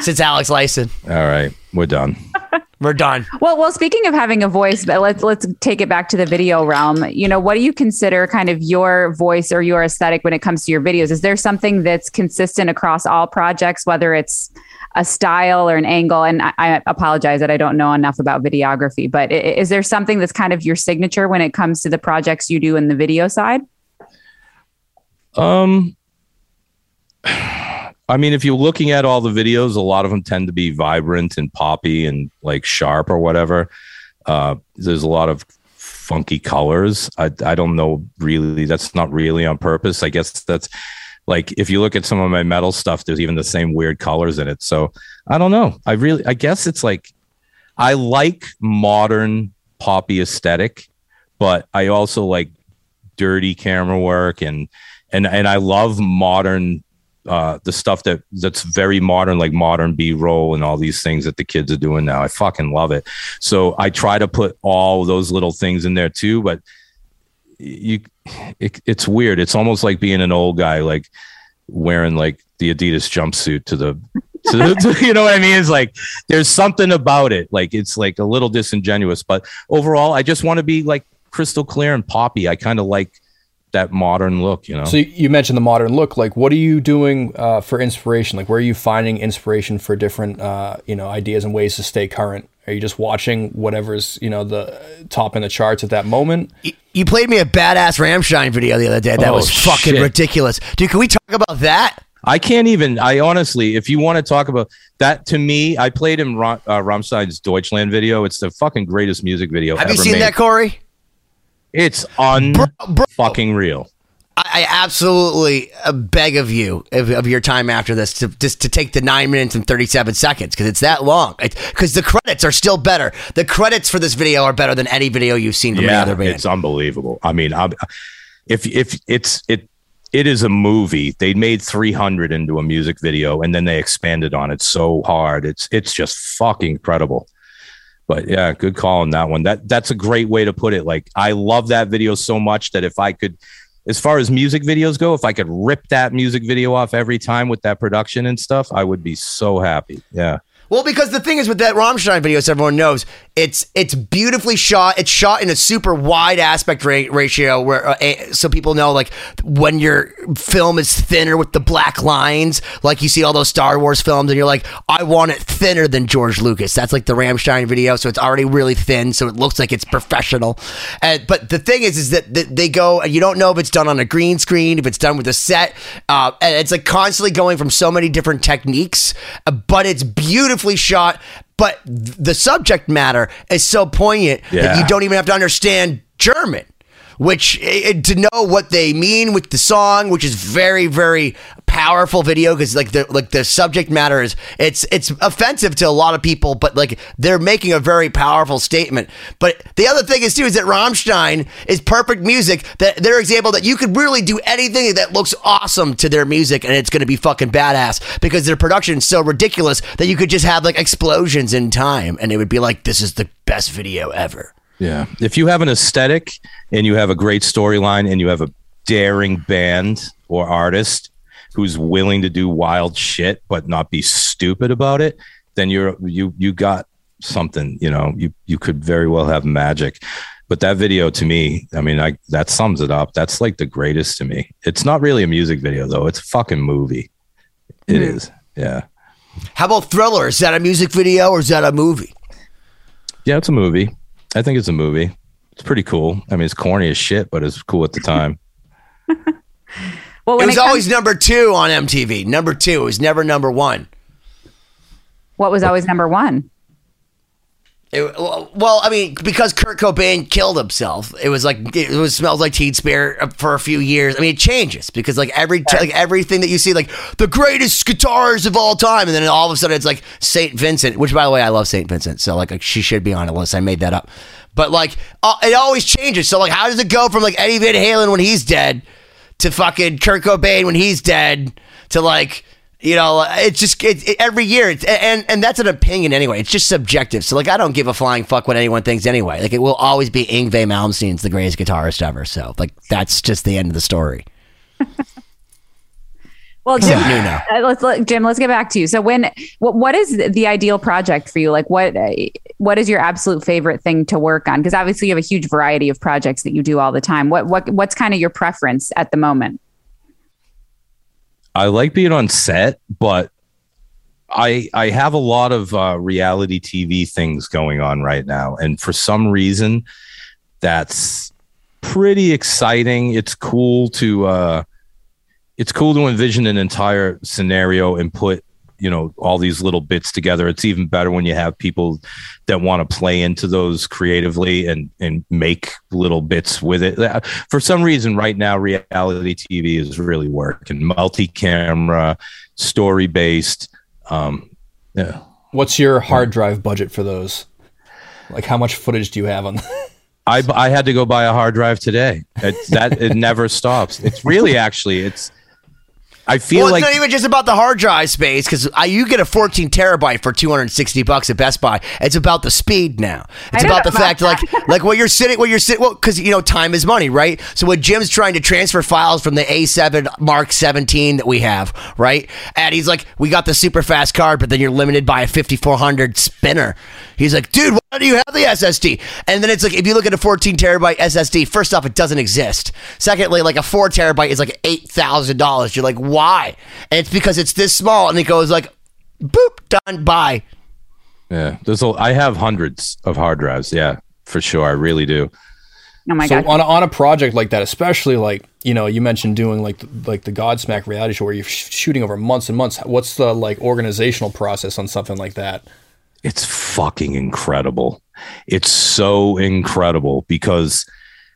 since Alex Lifeson. All right, we're done. We're done. Well, well, speaking of having a voice, but let's let's take it back to the video realm. You know, what do you consider kind of your voice or your aesthetic when it comes to your videos? Is there something that's consistent across all projects, whether it's a style or an angle? And I, I apologize that I don't know enough about videography, but is there something that's kind of your signature when it comes to the projects you do in the video side? Um, I mean, if you're looking at all the videos, a lot of them tend to be vibrant and poppy and like sharp or whatever. Uh, there's a lot of funky colors. I I don't know really. That's not really on purpose. I guess that's like if you look at some of my metal stuff, there's even the same weird colors in it. So I don't know. I really, I guess it's like I like modern poppy aesthetic, but I also like dirty camera work and and and I love modern uh the stuff that that's very modern like modern b-roll and all these things that the kids are doing now. I fucking love it. So i try to put all those little things in there too but you it, it's weird. It's almost like being an old guy like wearing like the adidas jumpsuit to the to the, you know what i mean? It's like there's something about it. Like it's like a little disingenuous but overall i just want to be like crystal clear and poppy. I kind of like that modern look you know So you- you mentioned the modern look. Like, what are you doing uh, for inspiration? Like, where are you finding inspiration for different, uh, you know, ideas and ways to stay current? Are you just watching whatever's, you know, the top in the charts at that moment? You played me a badass Rammstein video the other day. That Oh, was fucking shit. ridiculous, dude. Can we talk about that? I can't even. I honestly, if you want to talk about that, to me, I played in Ram, uh, Rammstein's Deutschland video. It's the fucking greatest music video Have ever you seen made. that, Corey? It's un fucking real. I, I absolutely beg of you of, of your time after this to just to take the nine minutes and thirty seven seconds because it's that long. Because the credits are still better. The credits for this video are better than any video you've seen from any Yeah, other band. it's unbelievable. I mean, I'm, if if it's it. It is a movie. They made 300 into a music video and then they expanded on it so hard. It's it's just fucking incredible. But yeah, good call on that one. That that's a great way to put it. Like I love that video so much that if I could as far as music videos go, if I could rip that music video off every time with that production and stuff, I would be so happy. Yeah. Well, because the thing is with that Rammstein video, so everyone knows it's it's beautifully shot. It's shot in a super wide aspect ra- ratio, where uh, so people know like when your film is thinner with the black lines, like you see all those Star Wars films, and you're like, I want it thinner than George Lucas. That's like the Rammstein video, so it's already really thin, so it looks like it's professional. But the thing is, is that that they go, and you don't know if it's done on a green screen, if it's done with a set, uh, and it's like constantly going from so many different techniques, uh, but it's beautifully shot. But the subject matter is so poignant that you don't even have to understand German. Which eh, eh, to know what they mean with the song, which is very very powerful video because like the like the subject matter is it's it's offensive to a lot of people, but like they're making a very powerful statement. But the other thing is too is that Rammstein is perfect music that they're example that you could really do anything that looks awesome to their music and it's going to be fucking badass because their production is so ridiculous that you could just have like explosions in time and it would be like this is the best video ever. Yeah. If you have an aesthetic and you have a great storyline and you have a daring band or artist who's willing to do wild shit but not be stupid about it, then you're you you got something, you know, you you could very well have magic. but that video to me, I mean, I that sums it up. That's like the greatest to me. It's not really a music video though. It's a fucking movie. It hmm. is. Yeah. How about Thriller? Is that a music video or is that a movie? Yeah, it's a movie. I think it's a movie. It's pretty cool. I mean, it's corny as shit, but it's cool at the time. Well, It was it comes- always number two on MTV. Number two. It was never number one. what was always number one? It, well, I mean, because Kurt Cobain killed himself, it was like it was smells like Teen Spirit for a few years. I mean, it changes because like every like everything that you see, like the greatest guitars of all time, and then all of a sudden it's like Saint Vincent. Which, by the way, I love Saint Vincent, so like she should be on a list. I made that up, but like uh, it always changes. So like, how does it go from like Eddie Van Halen when he's dead to fucking Kurt Cobain when he's dead to like you know it's just it, it- every year it's, and and that's an opinion anyway. It's just subjective. So like i don't give a flying fuck what anyone thinks anyway. Like it will always be Yngwie Malmsteen's the greatest guitarist ever. So like that's just the end of the story Well, Jim, uh, let's let, Jim. Let's get back to you. So, when what what is the ideal project for you? Like, what what is your absolute favorite thing to work on? Because obviously, you have a huge variety of projects that you do all the time. What what what's kind of your preference at the moment? I like being on set, but I I have a lot of uh, reality TV things going on right now, and for some reason, that's pretty exciting. It's cool to uh, it's cool to envision an entire scenario and put you know all these little bits together. It's even better when you have people that want to play into those creatively and and make little bits with it. Uh, For some reason, right now, reality TV is really working. Multi-camera, story-based. Um, yeah. What's your hard drive budget for those? Like, how much footage do you have on? I I had to go buy a hard drive today. It's that it never stops. It's really actually it's. I feel well, like it's not even just about the hard drive space because you get a 14 terabyte for 260 bucks at Best Buy. It's about the speed now. It's I about the know fact, about like, like what you're sitting, what you're sitting, well, because you know time is money, right? So when Jim's trying to transfer files from the A7 Mark 17 that we have, right? And he's like, "We got the super fast card, but then you're limited by a 5400 spinner." He's like, "Dude, why do you have the SSD?" And then it's like, if you look at a 14 terabyte SSD, first off, it doesn't exist. Secondly, like a four terabyte is like eight thousand dollars. You're like, why? And it's because it's this small, and it goes like, boop, done, bye. yeah. There's a, I have hundreds of hard drives. Yeah, for sure. I really do. Oh my so god! on a, on a project like that, especially like you know, you mentioned doing like the, like the Godsmack reality show where you're sh- shooting over months and months. What's the like organizational process on something like that? It's fucking incredible. It's so incredible because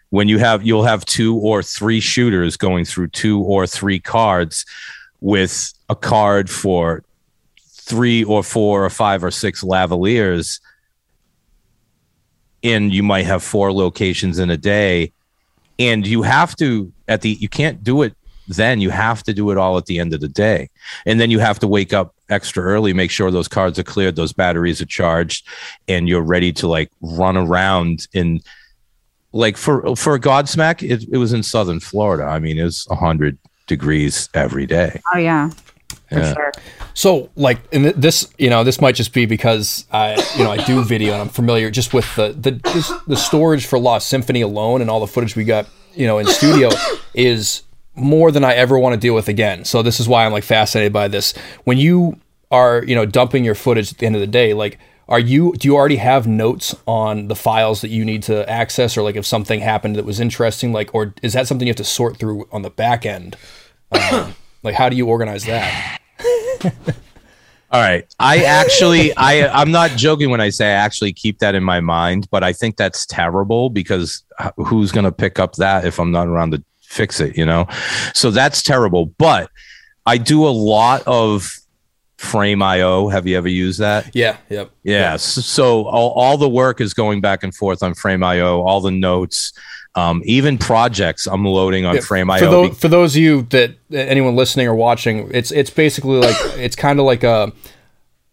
when you have you'll have two or three shooters going through two or three cards with a card for three or four or five or six lavaliers and you might have four locations in a day and you have to at the you can't do it then you have to do it all at the end of the day and then you have to wake up extra early make sure those cards are cleared those batteries are charged and you're ready to like run around in like for for godsmack it, it was in southern florida i mean it it's 100 degrees every day oh yeah, for Yeah. sure. So like, and th- this, you know, this might just be because I, you know, I do video and I'm familiar just with the the this, the storage for Lost Symphony alone and all the footage we got, you know, in studio is more than I ever want to deal with again. So this is why I'm like fascinated by this. When you are, you know, dumping your footage at the end of the day, like. Are you? Do you already have notes on the files that you need to access, or like if something happened that was interesting, like, or is that something you have to sort through on the back end? Um, like, how do you organize that? All right. I actually I I'm not joking when I say I actually keep that in my mind, but I think that's terrible because who's going to pick up that if I'm not around to fix it, you know? So that's terrible, but I do a lot of Frame.io. Have you ever used that? Yeah. Yep. Yeah. s- So all, all the work is going back and forth on Frame.io, all the notes, um, even projects I'm loading on Yeah, frame for, IO. for those of you that anyone listening or watching, it's it's basically like it's kind of like a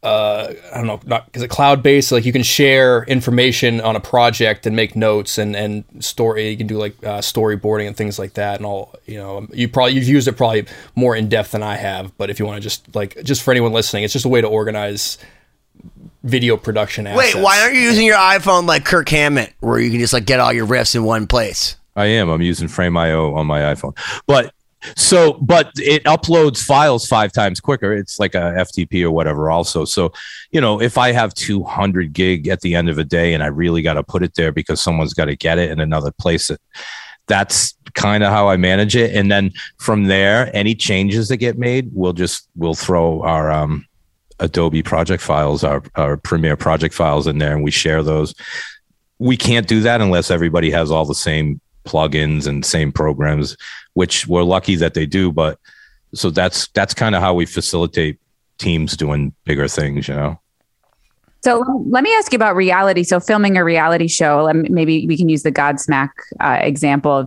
uh, I don't know, not because it cloud based. Like you can share information on a project and make notes and and story. You can do like uh, storyboarding and things like that. And all you know, you probably you've used it probably more in depth than I have. But if you want to just like just for anyone listening, it's just a way to organize video production assets. Wait, why aren't you using your iPhone like Kirk Hammett, where you can just like get all your riffs in one place? I am. I'm using Frame.io on my iPhone, but so but it uploads files five times quicker. It's like a FTP or whatever. Also, so you know if I have 200 gig at the end of a day and I really got to put it there because someone's got to get it in another place, it that's kind of how I manage it. And then from there, any changes that get made, we'll just we'll throw our um, Adobe project files, our our Premiere project files in there, and we share those. We can't do that unless everybody has all the same plugins and same programs, which we're lucky that they do. But so that's that's kind of how we facilitate teams doing bigger things, you know. So let me ask you about reality. So filming a reality show, maybe we can use the Godsmack uh, example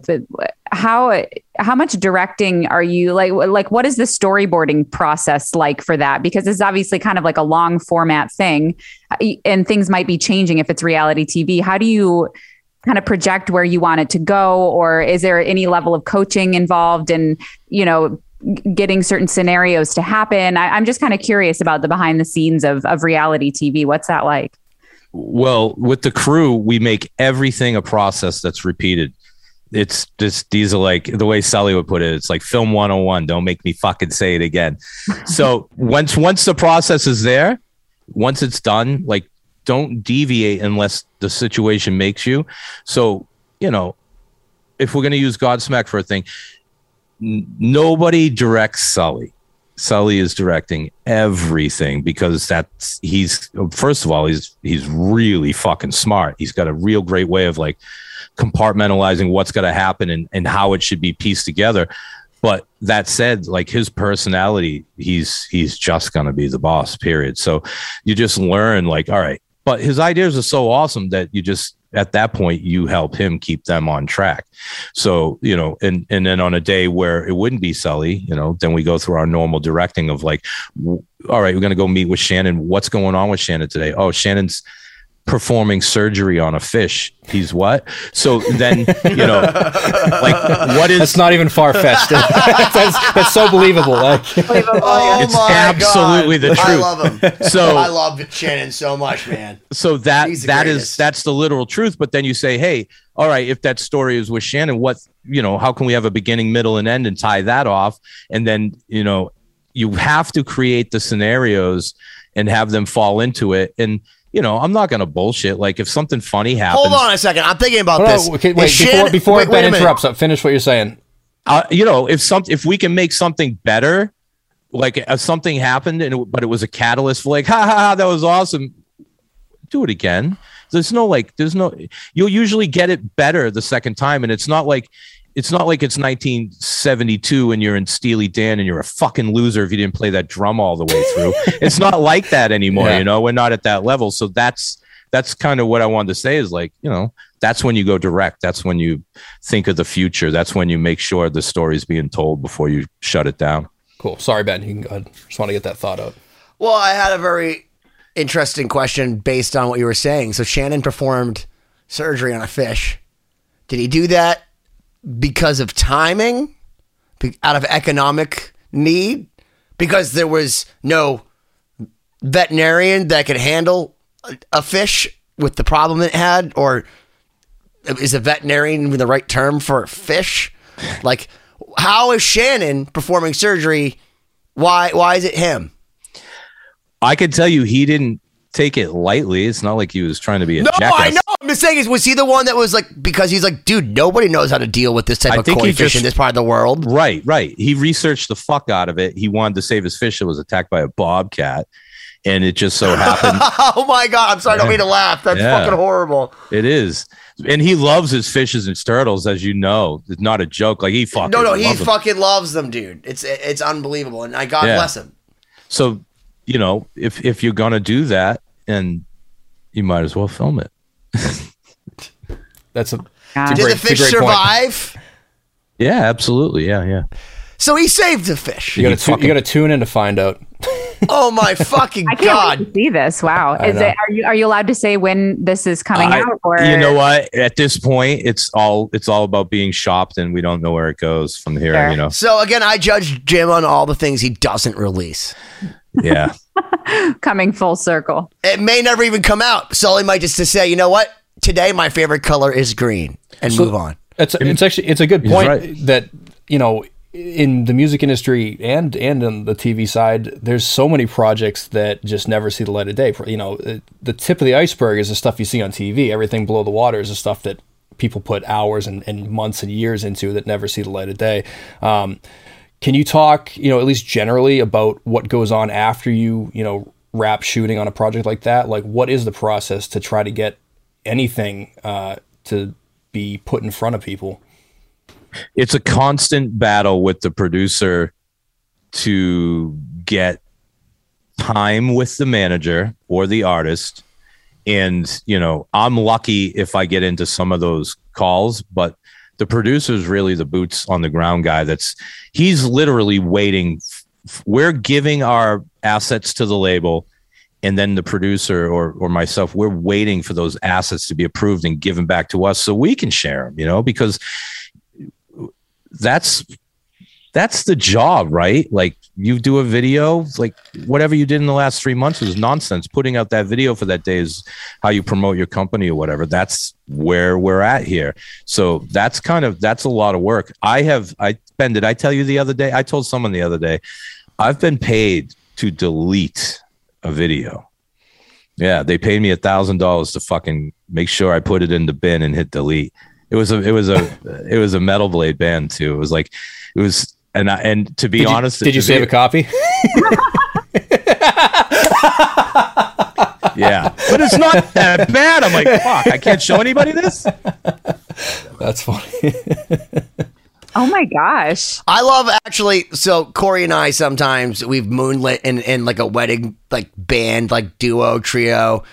how how much directing are you like like what is the storyboarding process like for that? Because it's obviously kind of like a long format thing, uh, and things might be changing if it's reality TV. How do you kind of project where you want it to go, or is there any level of coaching involved in you know getting certain scenarios to happen. I, am just kind of curious about the behind the scenes of, of reality TV. What's that like? Well, with the crew, we make everything a process that's repeated. It's just these are like the way Sully would put it. It's like film 101. Don't make me fucking say it again. so once once the process is there, once it's done, like don't deviate unless the situation makes you. So you know, if we're gonna use Godsmack for a thing, nobody directs Sully. Sully is directing everything because that's he's first of all he's he's really fucking smart. He's got a real great way of like compartmentalizing what's going to happen and, and how it should be pieced together. But that said, like his personality, he's he's just going to be the boss. Period. So you just learn like, all right. But his ideas are so awesome that you just at that point you help him keep them on track. So you know and and then on a day where it wouldn't be sully you know then we go through our normal directing of like all right we're going to go meet with shannon. What's going on with shannon today? Oh shannon's performing surgery on a fish. He's what? So then, you know, like what is That's not even far fetched. that's, that's, so believable. Like oh it's absolutely God. the truth. I love him. So I love Shannon so much, man. So that that greatest. is that's the literal truth. But then you say, hey, all right, if that story is with Shannon, what you know, how can we have a beginning, middle, and end and tie that off? And then, you know, you have to create the scenarios and have them fall into it. And you know, I'm not going to bullshit. Like if something funny happens, hold on a second. I'm thinking about this. Okay, wait, Is before, Shannon- before wait, wait Ben a minute. interrupts, uh, finish what you're saying. uh, you know, if some if we can make something better, like if something happened and it, but it was a catalyst for like, ha ha ha, that was awesome. Do it again. There's no like, there's no. You'll usually get it better the second time, and it's not like. It's not like it's 1972 and you're in Steely Dan and you're a fucking loser if you didn't play that drum all the way through. it's not like that anymore, Yeah. you know. We're not at that level. So that's that's kind of what I wanted to say is like, you know, that's when you go direct. That's when you think of the future. That's when you make sure the story's being told before you shut it down. Cool. Sorry, Ben. You can go ahead. Just want to get that thought out. Well, I had a very interesting question based on what you were saying. So Shannon performed surgery on a fish. Did he do that because of timing? Out of economic need? Because there was no veterinarian that could handle a, fish with the problem it had? Or is a veterinarian the right term for fish? Like, how is Shannon performing surgery? Why? Why is it him? I can tell you he didn't take it lightly. It's not like he was trying to be a No, jackass. I know. I'm just saying, is was he the one that was like because he's like, dude, nobody knows how to deal with this type I of koi fish just- in this part of the world. Right, right. He researched the fuck out of it. He wanted to save his fish that was attacked by a bobcat. And it just so happened oh my god! I'm sorry, I don't mean to laugh. That's Yeah. fucking horrible. it is. And he loves his fishes and turtles, as you know. It's not a joke. Like he fucking No, no, he loves fucking loves them, dude. It's it's unbelievable, and I God Yeah. bless him. So, you know, if if you're gonna do that, and you might as well film it. That's a, a Did great, the fish it's a great point. survive? Yeah, absolutely. Yeah, yeah. So he saved the fish. You got to fucking- you got to tune in to find out. oh my fucking I can't wait god! to see this. Wow. Is it are you are you allowed to say when this is coming I- out or you know what? At this point, it's all it's all about being shopped, and we don't know where it goes from here. Sure. You know. So again, I judge Jim on all the things he doesn't release. Yeah. Coming full circle. It may never even come out. Sully might just to say, you know what? Today my favorite color is green, and move on. It's it's actually it's a good point right. that you know in the music industry and and on the TV side, there's so many projects that just never see the light of day. You know, the tip of the iceberg is the stuff you see on TV. Everything below the water is the stuff that people put hours and, and months and years into that never see the light of day. Um, can you talk, you know, at least generally about what goes on after you, you know, wrap shooting on a project like that? Like, what is the process to try to get anything uh, to be put in front of people? it's a constant battle with the producer to get time with the manager or the artist and you know i'm lucky if i get into some of those calls but the producer is really the boots on the ground guy that's he's literally waiting we're giving our assets to the label and then the producer or or myself we're waiting for those assets to be approved and given back to us so we can share them you know because that's that's the job, right? Like you do a video, like whatever you did in the last three months was nonsense. Putting out that video for that day is how you promote your company or whatever. That's where we're at here. So that's kind of that's a lot of work. I have I Ben, did I tell you the other day? I told someone the other day, I've been paid to delete a video. Yeah, they paid me a thousand dollars to fucking make sure I put it in the bin and hit delete. It was a it was a it was a metal blade band too. It was like it was and I, and to be Did you, honest, did you the save a copy? Yeah, but it's not that bad. I'm like, fuck, I can't show anybody this. That's funny. Oh my gosh. I love actually. So Corey and I sometimes we've moonlit in in like a wedding like band like duo trio,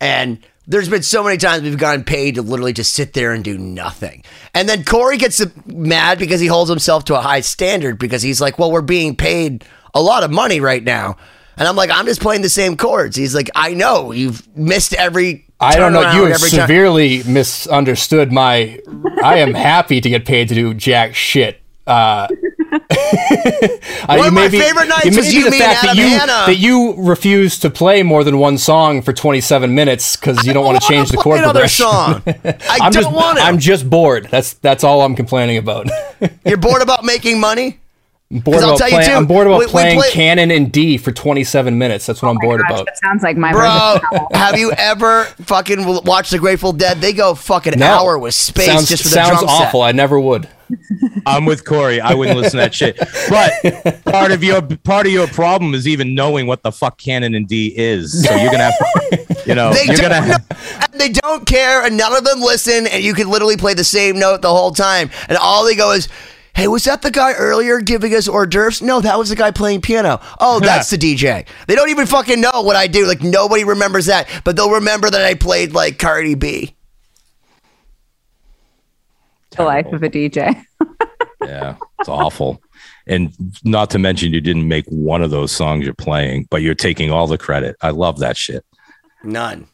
and there's been so many times we've gotten paid to literally just sit there and do nothing. And then Corey gets mad because he holds himself to a high standard because he's like, well, we're being paid a lot of money right now. And I'm like, I'm just playing the same chords. He's like, I know you've missed every. I don't know. You have every time." severely misunderstood my. I am happy to get paid to do jack shit. Uh, One of my favorite nights was you, me, and Adam that you Hanna. that you refuse to play more than one song for 27 minutes because you don't want to change the chord Another progression. song. I I'm don't just, want to. I'm just bored. That's that's all I'm complaining about. You're bored about making money. I'm bored 'Cause I'll about tell you playing. too, I'm bored about we- we playing play- Canon in D for 27 minutes. That's what oh I'm bored Gosh, about. that sounds like my Bro, have you ever fucking watched The Grateful Dead? They go fucking No. hour with space sounds, just for the sounds drum awful. set. I never would. I'm with Corey. I wouldn't listen to that shit. But part of your part of your problem is even knowing what the fuck Canon and D is. So you're gonna have, you know, They you're gonna. and they don't care, and none of them listen, and you can literally play the same note the whole time, and all they go is, "Hey, was that the guy earlier giving us hors d'oeuvres? No, that was the guy playing piano. Oh, that's the DJ. They don't even fucking know what I do. Like nobody remembers that, but they'll remember that I played like Cardi B. the life of a DJ. Yeah, it's awful. And not to mention, you didn't make one of those songs you're playing, but you're taking all the credit. I love that shit. None.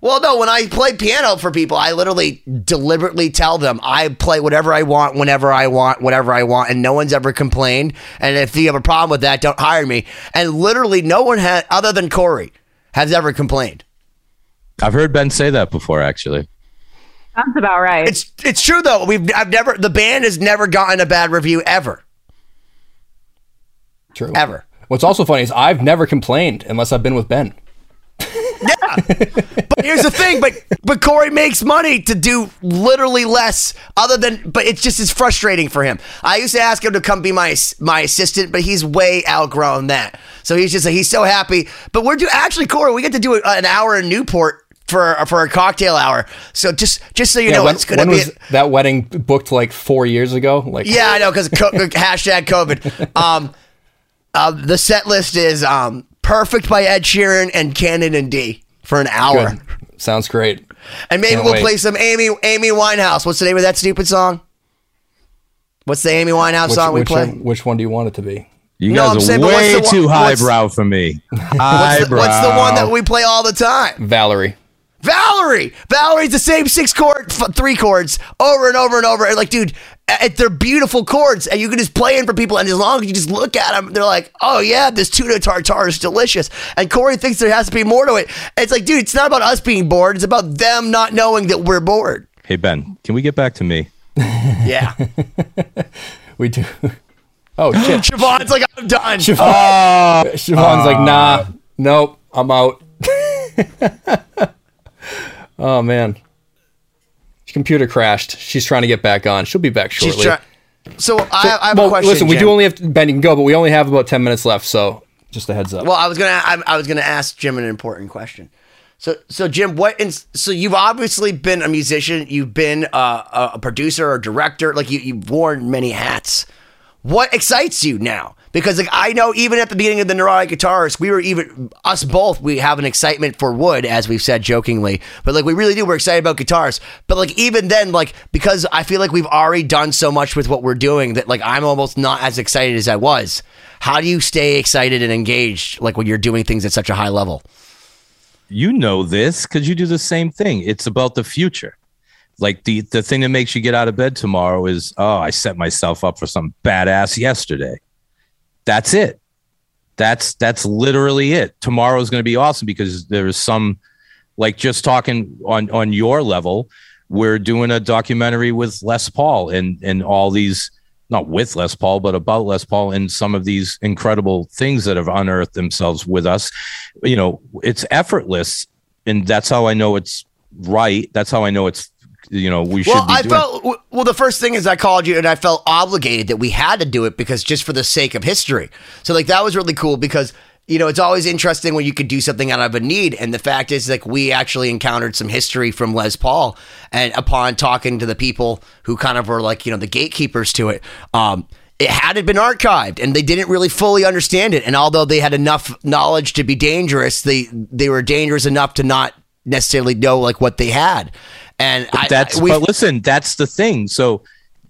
Well, no, when I play piano for people, I literally deliberately tell them I play whatever I want, whenever I want, whatever I want, and no one's ever complained. And if you have a problem with that, don't hire me. And literally, no one had, other than Corey, has ever complained. I've heard Ben say that before, actually. Sounds about right. It's it's true though. We've I've never the band has never gotten a bad review ever, True. ever. What's also funny is I've never complained unless I've been with Ben. Yeah. but here's the thing, but but Corey makes money to do literally less other than but it's just as frustrating for him. I used to ask him to come be my my assistant, but he's way outgrown that. So he's just he's so happy. But we're do actually Corey, we get to do an hour in Newport for for a cocktail hour. So just just so you know when, it's going to when be was that wedding booked like four years ago? Like Yeah, I know because co- hashtag COVID. Um, uh, the set list is um, "Perfect" by Ed Sheeran and Canon and D for an hour, good. Sounds great. and maybe Can't we'll wait. play some Amy Amy Winehouse. What's the name of that stupid song? What's the Amy Winehouse Which, song we which, play? one, which one do you want it to be? You No, I'm guys saying, are way the too highbrow for me. What's the, what's the one that we play all the time? Valerie. Valerie. Valerie's the same six chord, f- three chords over and over and over. And like, dude, uh, they're beautiful chords, and you can just play in for people. And as long as you just look at them, they're like, "Oh yeah, this tuna tartare is delicious." And Corey thinks there has to be more to it. And it's like, dude, it's not about us being bored; it's about them not knowing that we're bored. Hey Ben, can we get back to me? Yeah, We do. Oh shit. Siobhan's like, "I'm done." Siobhan, Siobhan's like, nah, nope, I'm out. Oh man. Computer crashed. She's trying to get back on. She'll be back shortly. She's trying. So I, I have well, a question. listen, we do only have Ben. You can go, but we only have about ten minutes left. So just a heads up. Well, I was gonna I, I was gonna ask Jim an important question. So so Jim, what? In, so you've obviously been a musician. You've been uh, a, a producer or director. Like you, you've worn many hats. What excites you now? Because like I know, even at the beginning of the neurotic guitarist, we were even us both. We have an excitement for wood, as we've said jokingly, but like we really do. We're excited about guitars, but like even then, like because I feel like we've already done so much with what we're doing that like I'm almost not as excited as I was. How do you stay excited and engaged like when you're doing things at such a high level? you know this because you do the same thing. It's about the future. Like the the thing that makes you get out of bed tomorrow is, oh, I set myself up for some badass yesterday. That's it. That's that's literally it. Tomorrow is going to be awesome because there is some, like just talking on on your level, we're doing a documentary with Les Paul and and all these not with Les Paul, but about Les Paul and some of these incredible things that have unearthed themselves with us. You know, it's effortless, and that's how I know it's right. That's how I know it's. You know, we should Well, I felt well. The first thing is I called you, and I felt obligated that we had to do it because just for the sake of history. So like that was really cool because you know it's always interesting when you could do something out of a need, and the fact is like we actually encountered some history from Les Paul, and upon talking to the people who kind of were like you know the gatekeepers to it. Um, it hadn't been archived and they didn't really fully understand it and although they had enough knowledge to be dangerous they they were dangerous enough to not necessarily know like what they had and I, that's I, we but listen that's the thing. So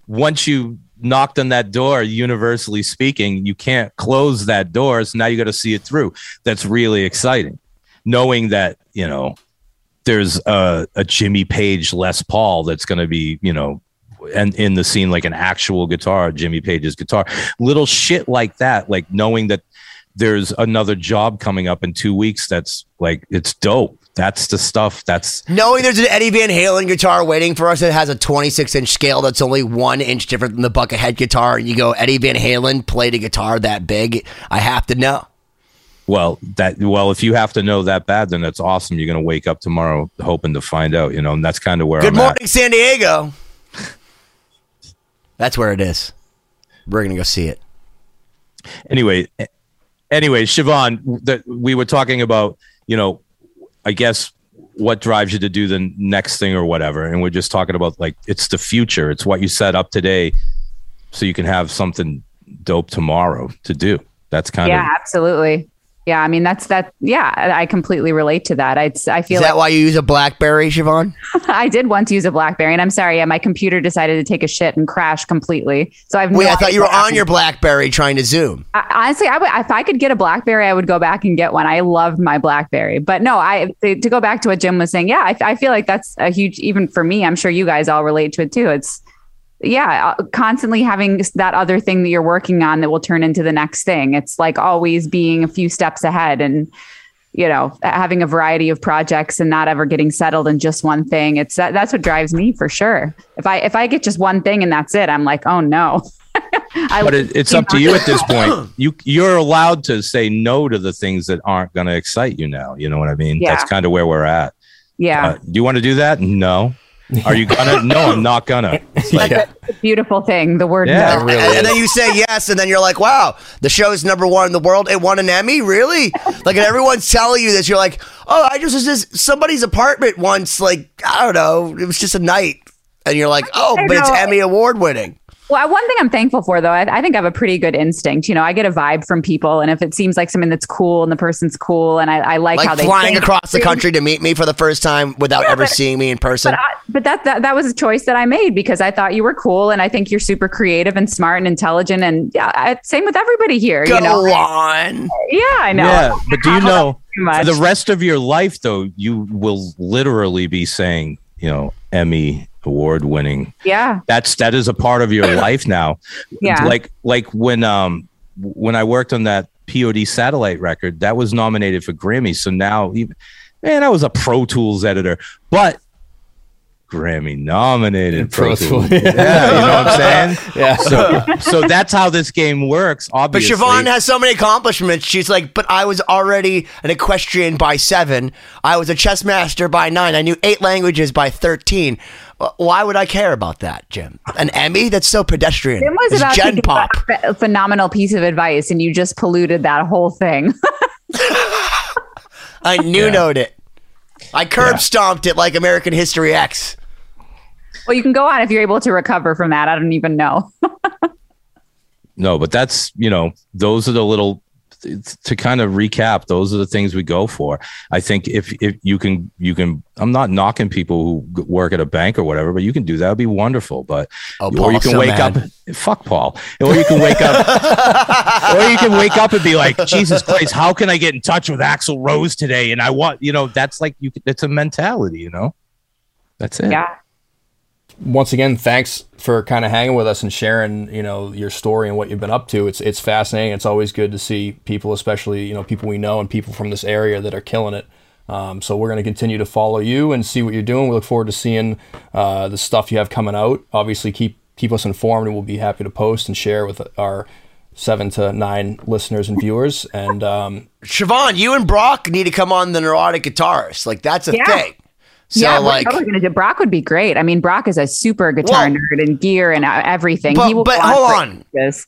once you knocked on that door universally speaking you can't close that door. So now you got to see it through. That's really exciting. Knowing that you know there's a, a jimmy page les paul that's going to be you know and in the scene like an actual guitar jimmy page's guitar. Little shit like that like knowing that there's another job coming up in two weeks that's like it's dope that's the stuff that's Knowing there's an Eddie Van Halen guitar waiting for us that has a 26 inch scale that's only one inch different than the Buckethead guitar, and you go, Eddie Van Halen played a guitar that big, I have to know. Well, that well, if you have to know that bad, then that's awesome. You're gonna wake up tomorrow hoping to find out, you know, and that's kind of where Good I'm morning, at. San Diego. That's where it is. We're going to go see it. Anyway, anyway, Siobhan, that we were talking about, you know, I guess what drives you to do the next thing or whatever, and we're just talking about like it's the future. It's what you set up today, so you can have something dope tomorrow to do. That's kind yeah, of Yeah, absolutely. Yeah, I mean that's that. Yeah, I completely relate to that. I I Is feel that like why you use a Blackberry, Siobhan? I did once use a BlackBerry, and I'm sorry, yeah, my computer decided to take a shit and crash completely. So I've Wait, no I thought you were on your Blackberry trying to Zoom. I, honestly, I would if I could get a BlackBerry, I would go back and get one. I loved my BlackBerry, but no, I to go back to what Jim was saying. Yeah, I, I feel like that's a huge even for me. I'm sure you guys all relate to it too. It's yeah, uh, constantly having that other thing that you're working on that will turn into the next thing. It's like always being a few steps ahead and you know having a variety of projects and not ever getting settled in just one thing. It's that, that's what drives me for sure. If I if I get just one thing and that's it, I'm like, oh no. I, but it, it's up to you at this point. You you're allowed to say no to the things that aren't going to excite you now. You know what I mean? Yeah. That's kind of where we're at. yeah. Uh, do you want to do that? No. Are you gonna? no, I'm not gonna. It's like, yeah. beautiful thing. The word Yeah, no. really and, and then you say yes, and then you're like, wow, the show is number one in the world. It won an Emmy? Really? Like, and everyone's telling you this. You're like, oh, I just was just somebody's apartment once. Like, I don't know. It was just a night. And you're like, oh, but it's. Emmy award winning. Well, one thing I'm thankful for, though, I, I think I have a pretty good instinct. You know, I get a vibe from people, and if it seems like something that's cool and the person's cool, and I, I like, how Like they flying think- across the country to meet me for the first time without Yeah, ever but- seeing me in person. But, I, but that, that that was a choice that I made because I thought you were cool, and I think you're super creative and smart and intelligent, and yeah, I, same with everybody here. Go you know, on. yeah, I know. yeah, but do you know for the rest of your life though, you will literally be saying, you know, Emmy, award winning. Yeah. That's that is a part of your life now. Yeah. Like like when um when I worked on that POD satellite record, that was nominated for Grammy. So now even man, I was a Pro Tools editor, but Grammy nominated Pro, Pro Tools. Tools. yeah, you know what I'm saying? Yeah. So so that's how this game works. Obviously. But Obviously, Siobhan has so many accomplishments. She's like, but I was already an equestrian by seven. I was a chess master by nine. I knew eight languages by 13. Wh- Why would I care about that, Jim? An Emmy? That's so pedestrian. It was It's about to Gen give Pop. a phenomenal piece of advice, and you just polluted that whole thing. I knew knowed it. I curb stomped it like American History X. well, you can go on if you're able to recover from that. I don't even know. no, but that's you know those are the little to kind of recap. Those are the things we go for. I think if if you can you can. I'm not knocking people who work at a bank or whatever, but you can do that. Would be wonderful. But Oh, or you can so wake mad. up. Fuck Paul. Or you can wake up. or you can wake up and be like, Jesus Christ, how can I get in touch with Axl Rose today? And I want you know that's like you. It's a mentality. You know. That's it. yeah. Once again, thanks for kind of hanging with us and sharing, you know, your story and what you've been up to. It's it's fascinating. It's always good to see people, especially you know people we know and people from this area that are killing it. Um, so we're going to continue to follow you and see what you're doing. We look forward to seeing uh, the stuff you have coming out. Obviously, keep keep us informed, and we'll be happy to post and share with our seven to nine listeners and viewers. And um, Siobhan, you and Brock need to come on the neurotic guitarist. Like that's a Yeah. thing. So yeah, like totally gonna do. Brock would be great. I mean, Brock is a super guitar Well- nerd and gear and uh, everything. But- he will but hold on. This.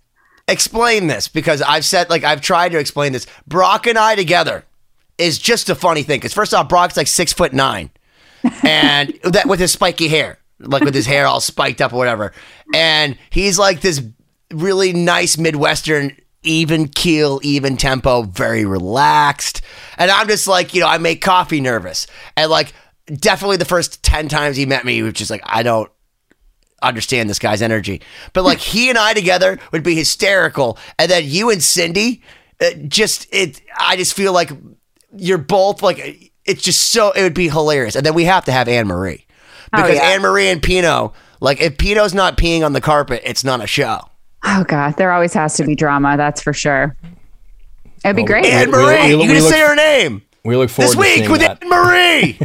explain this because I've said like I've tried to explain this. Brock and I together is just a funny thing. Because first off, Brock's like six foot nine, and that with his spiky hair, like with his hair all spiked up or whatever, and he's like this really nice Midwestern. Even keel, even tempo, very relaxed. And I'm just like, you know, I make coffee nervous. And like, definitely the first 10 times he met me, he was just like, I don't, understand this guy's energy. But like he and I together would be hysterical, and then you and Cindy, uh, just it. I just feel like you're both like it's just so it would be hilarious. And then we have to have Anne Marie because yeah. Anne Marie and Pino, like if Pino's not peeing on the carpet, it's not a show. Oh God, there always has to be drama. That's for sure. It'd be great. Anne we- we- Marie, we you can look- say her name we look forward this to week with that. Anne Marie.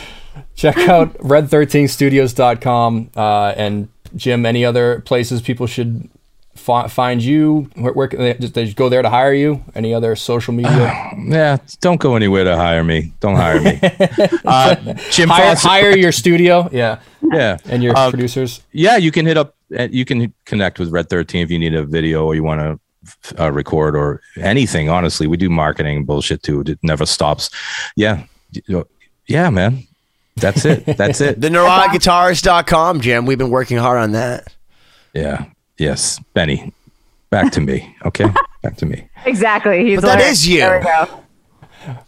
check out red13studios.com uh, and jim any other places people should fi- find you where, where can they just they go there to hire you any other social media Yeah. Don't go anywhere to hire me. Don't hire me. uh, Jim hire, Foster- hire your studio yeah Yeah. and your Uh, producers yeah, you can hit up. uh, You can connect with Red Thirteen if you need a video or you want to uh, record or anything. Honestly, we do marketing bullshit too. It never stops. Yeah, yeah, man. That's it. That's it. the neuroticguitarist.com, Jim. We've been working hard on that. Yeah. Yes, Benny. Back to me. Okay. Back to me. Exactly. He's But that like- is you. There we go.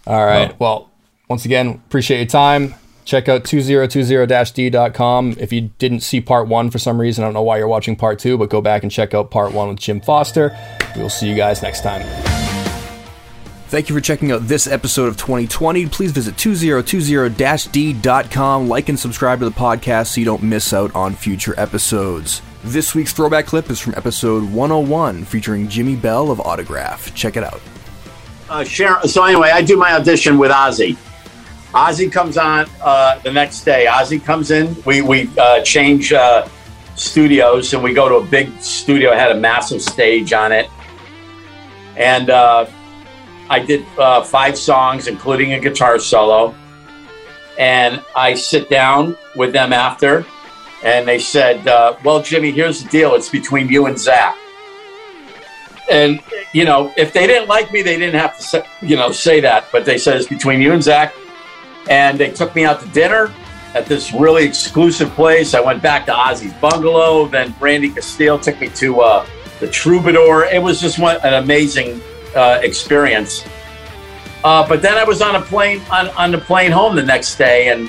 all right well once again appreciate your time check out 2020-d.com if you didn't see part one for some reason i don't know why you're watching part two but go back and check out part one with jim foster we'll see you guys next time Thank you for checking out this episode of 2020. Please visit 2020-d.com, like and subscribe to the podcast so you don't miss out on future episodes. This week's throwback clip is from episode 101 featuring Jimmy Bell of Autograph. Check it out. uh, Sharon. So anyway, I do my audition with Ozzy. Ozzy comes on uh, the next day. Ozzy comes in. We we uh, change uh, studios and we go to a big studio. It had a massive stage on it, and uh, I did uh, five songs, including a guitar solo. And I sit down with them after, and they said, uh, "Well, Jimmy, here's the deal. It's between you and Zakk." and you know, if they didn't like me, they didn't have to say, you know say that. But they said it's between you and Zakk, and they took me out to dinner at this really exclusive place. I went back to Ozzy's bungalow. Then Randy Castillo took me to uh, the Troubadour. It was just one an amazing uh, experience. Uh, but then I was on a plane on, on the plane home the next day, and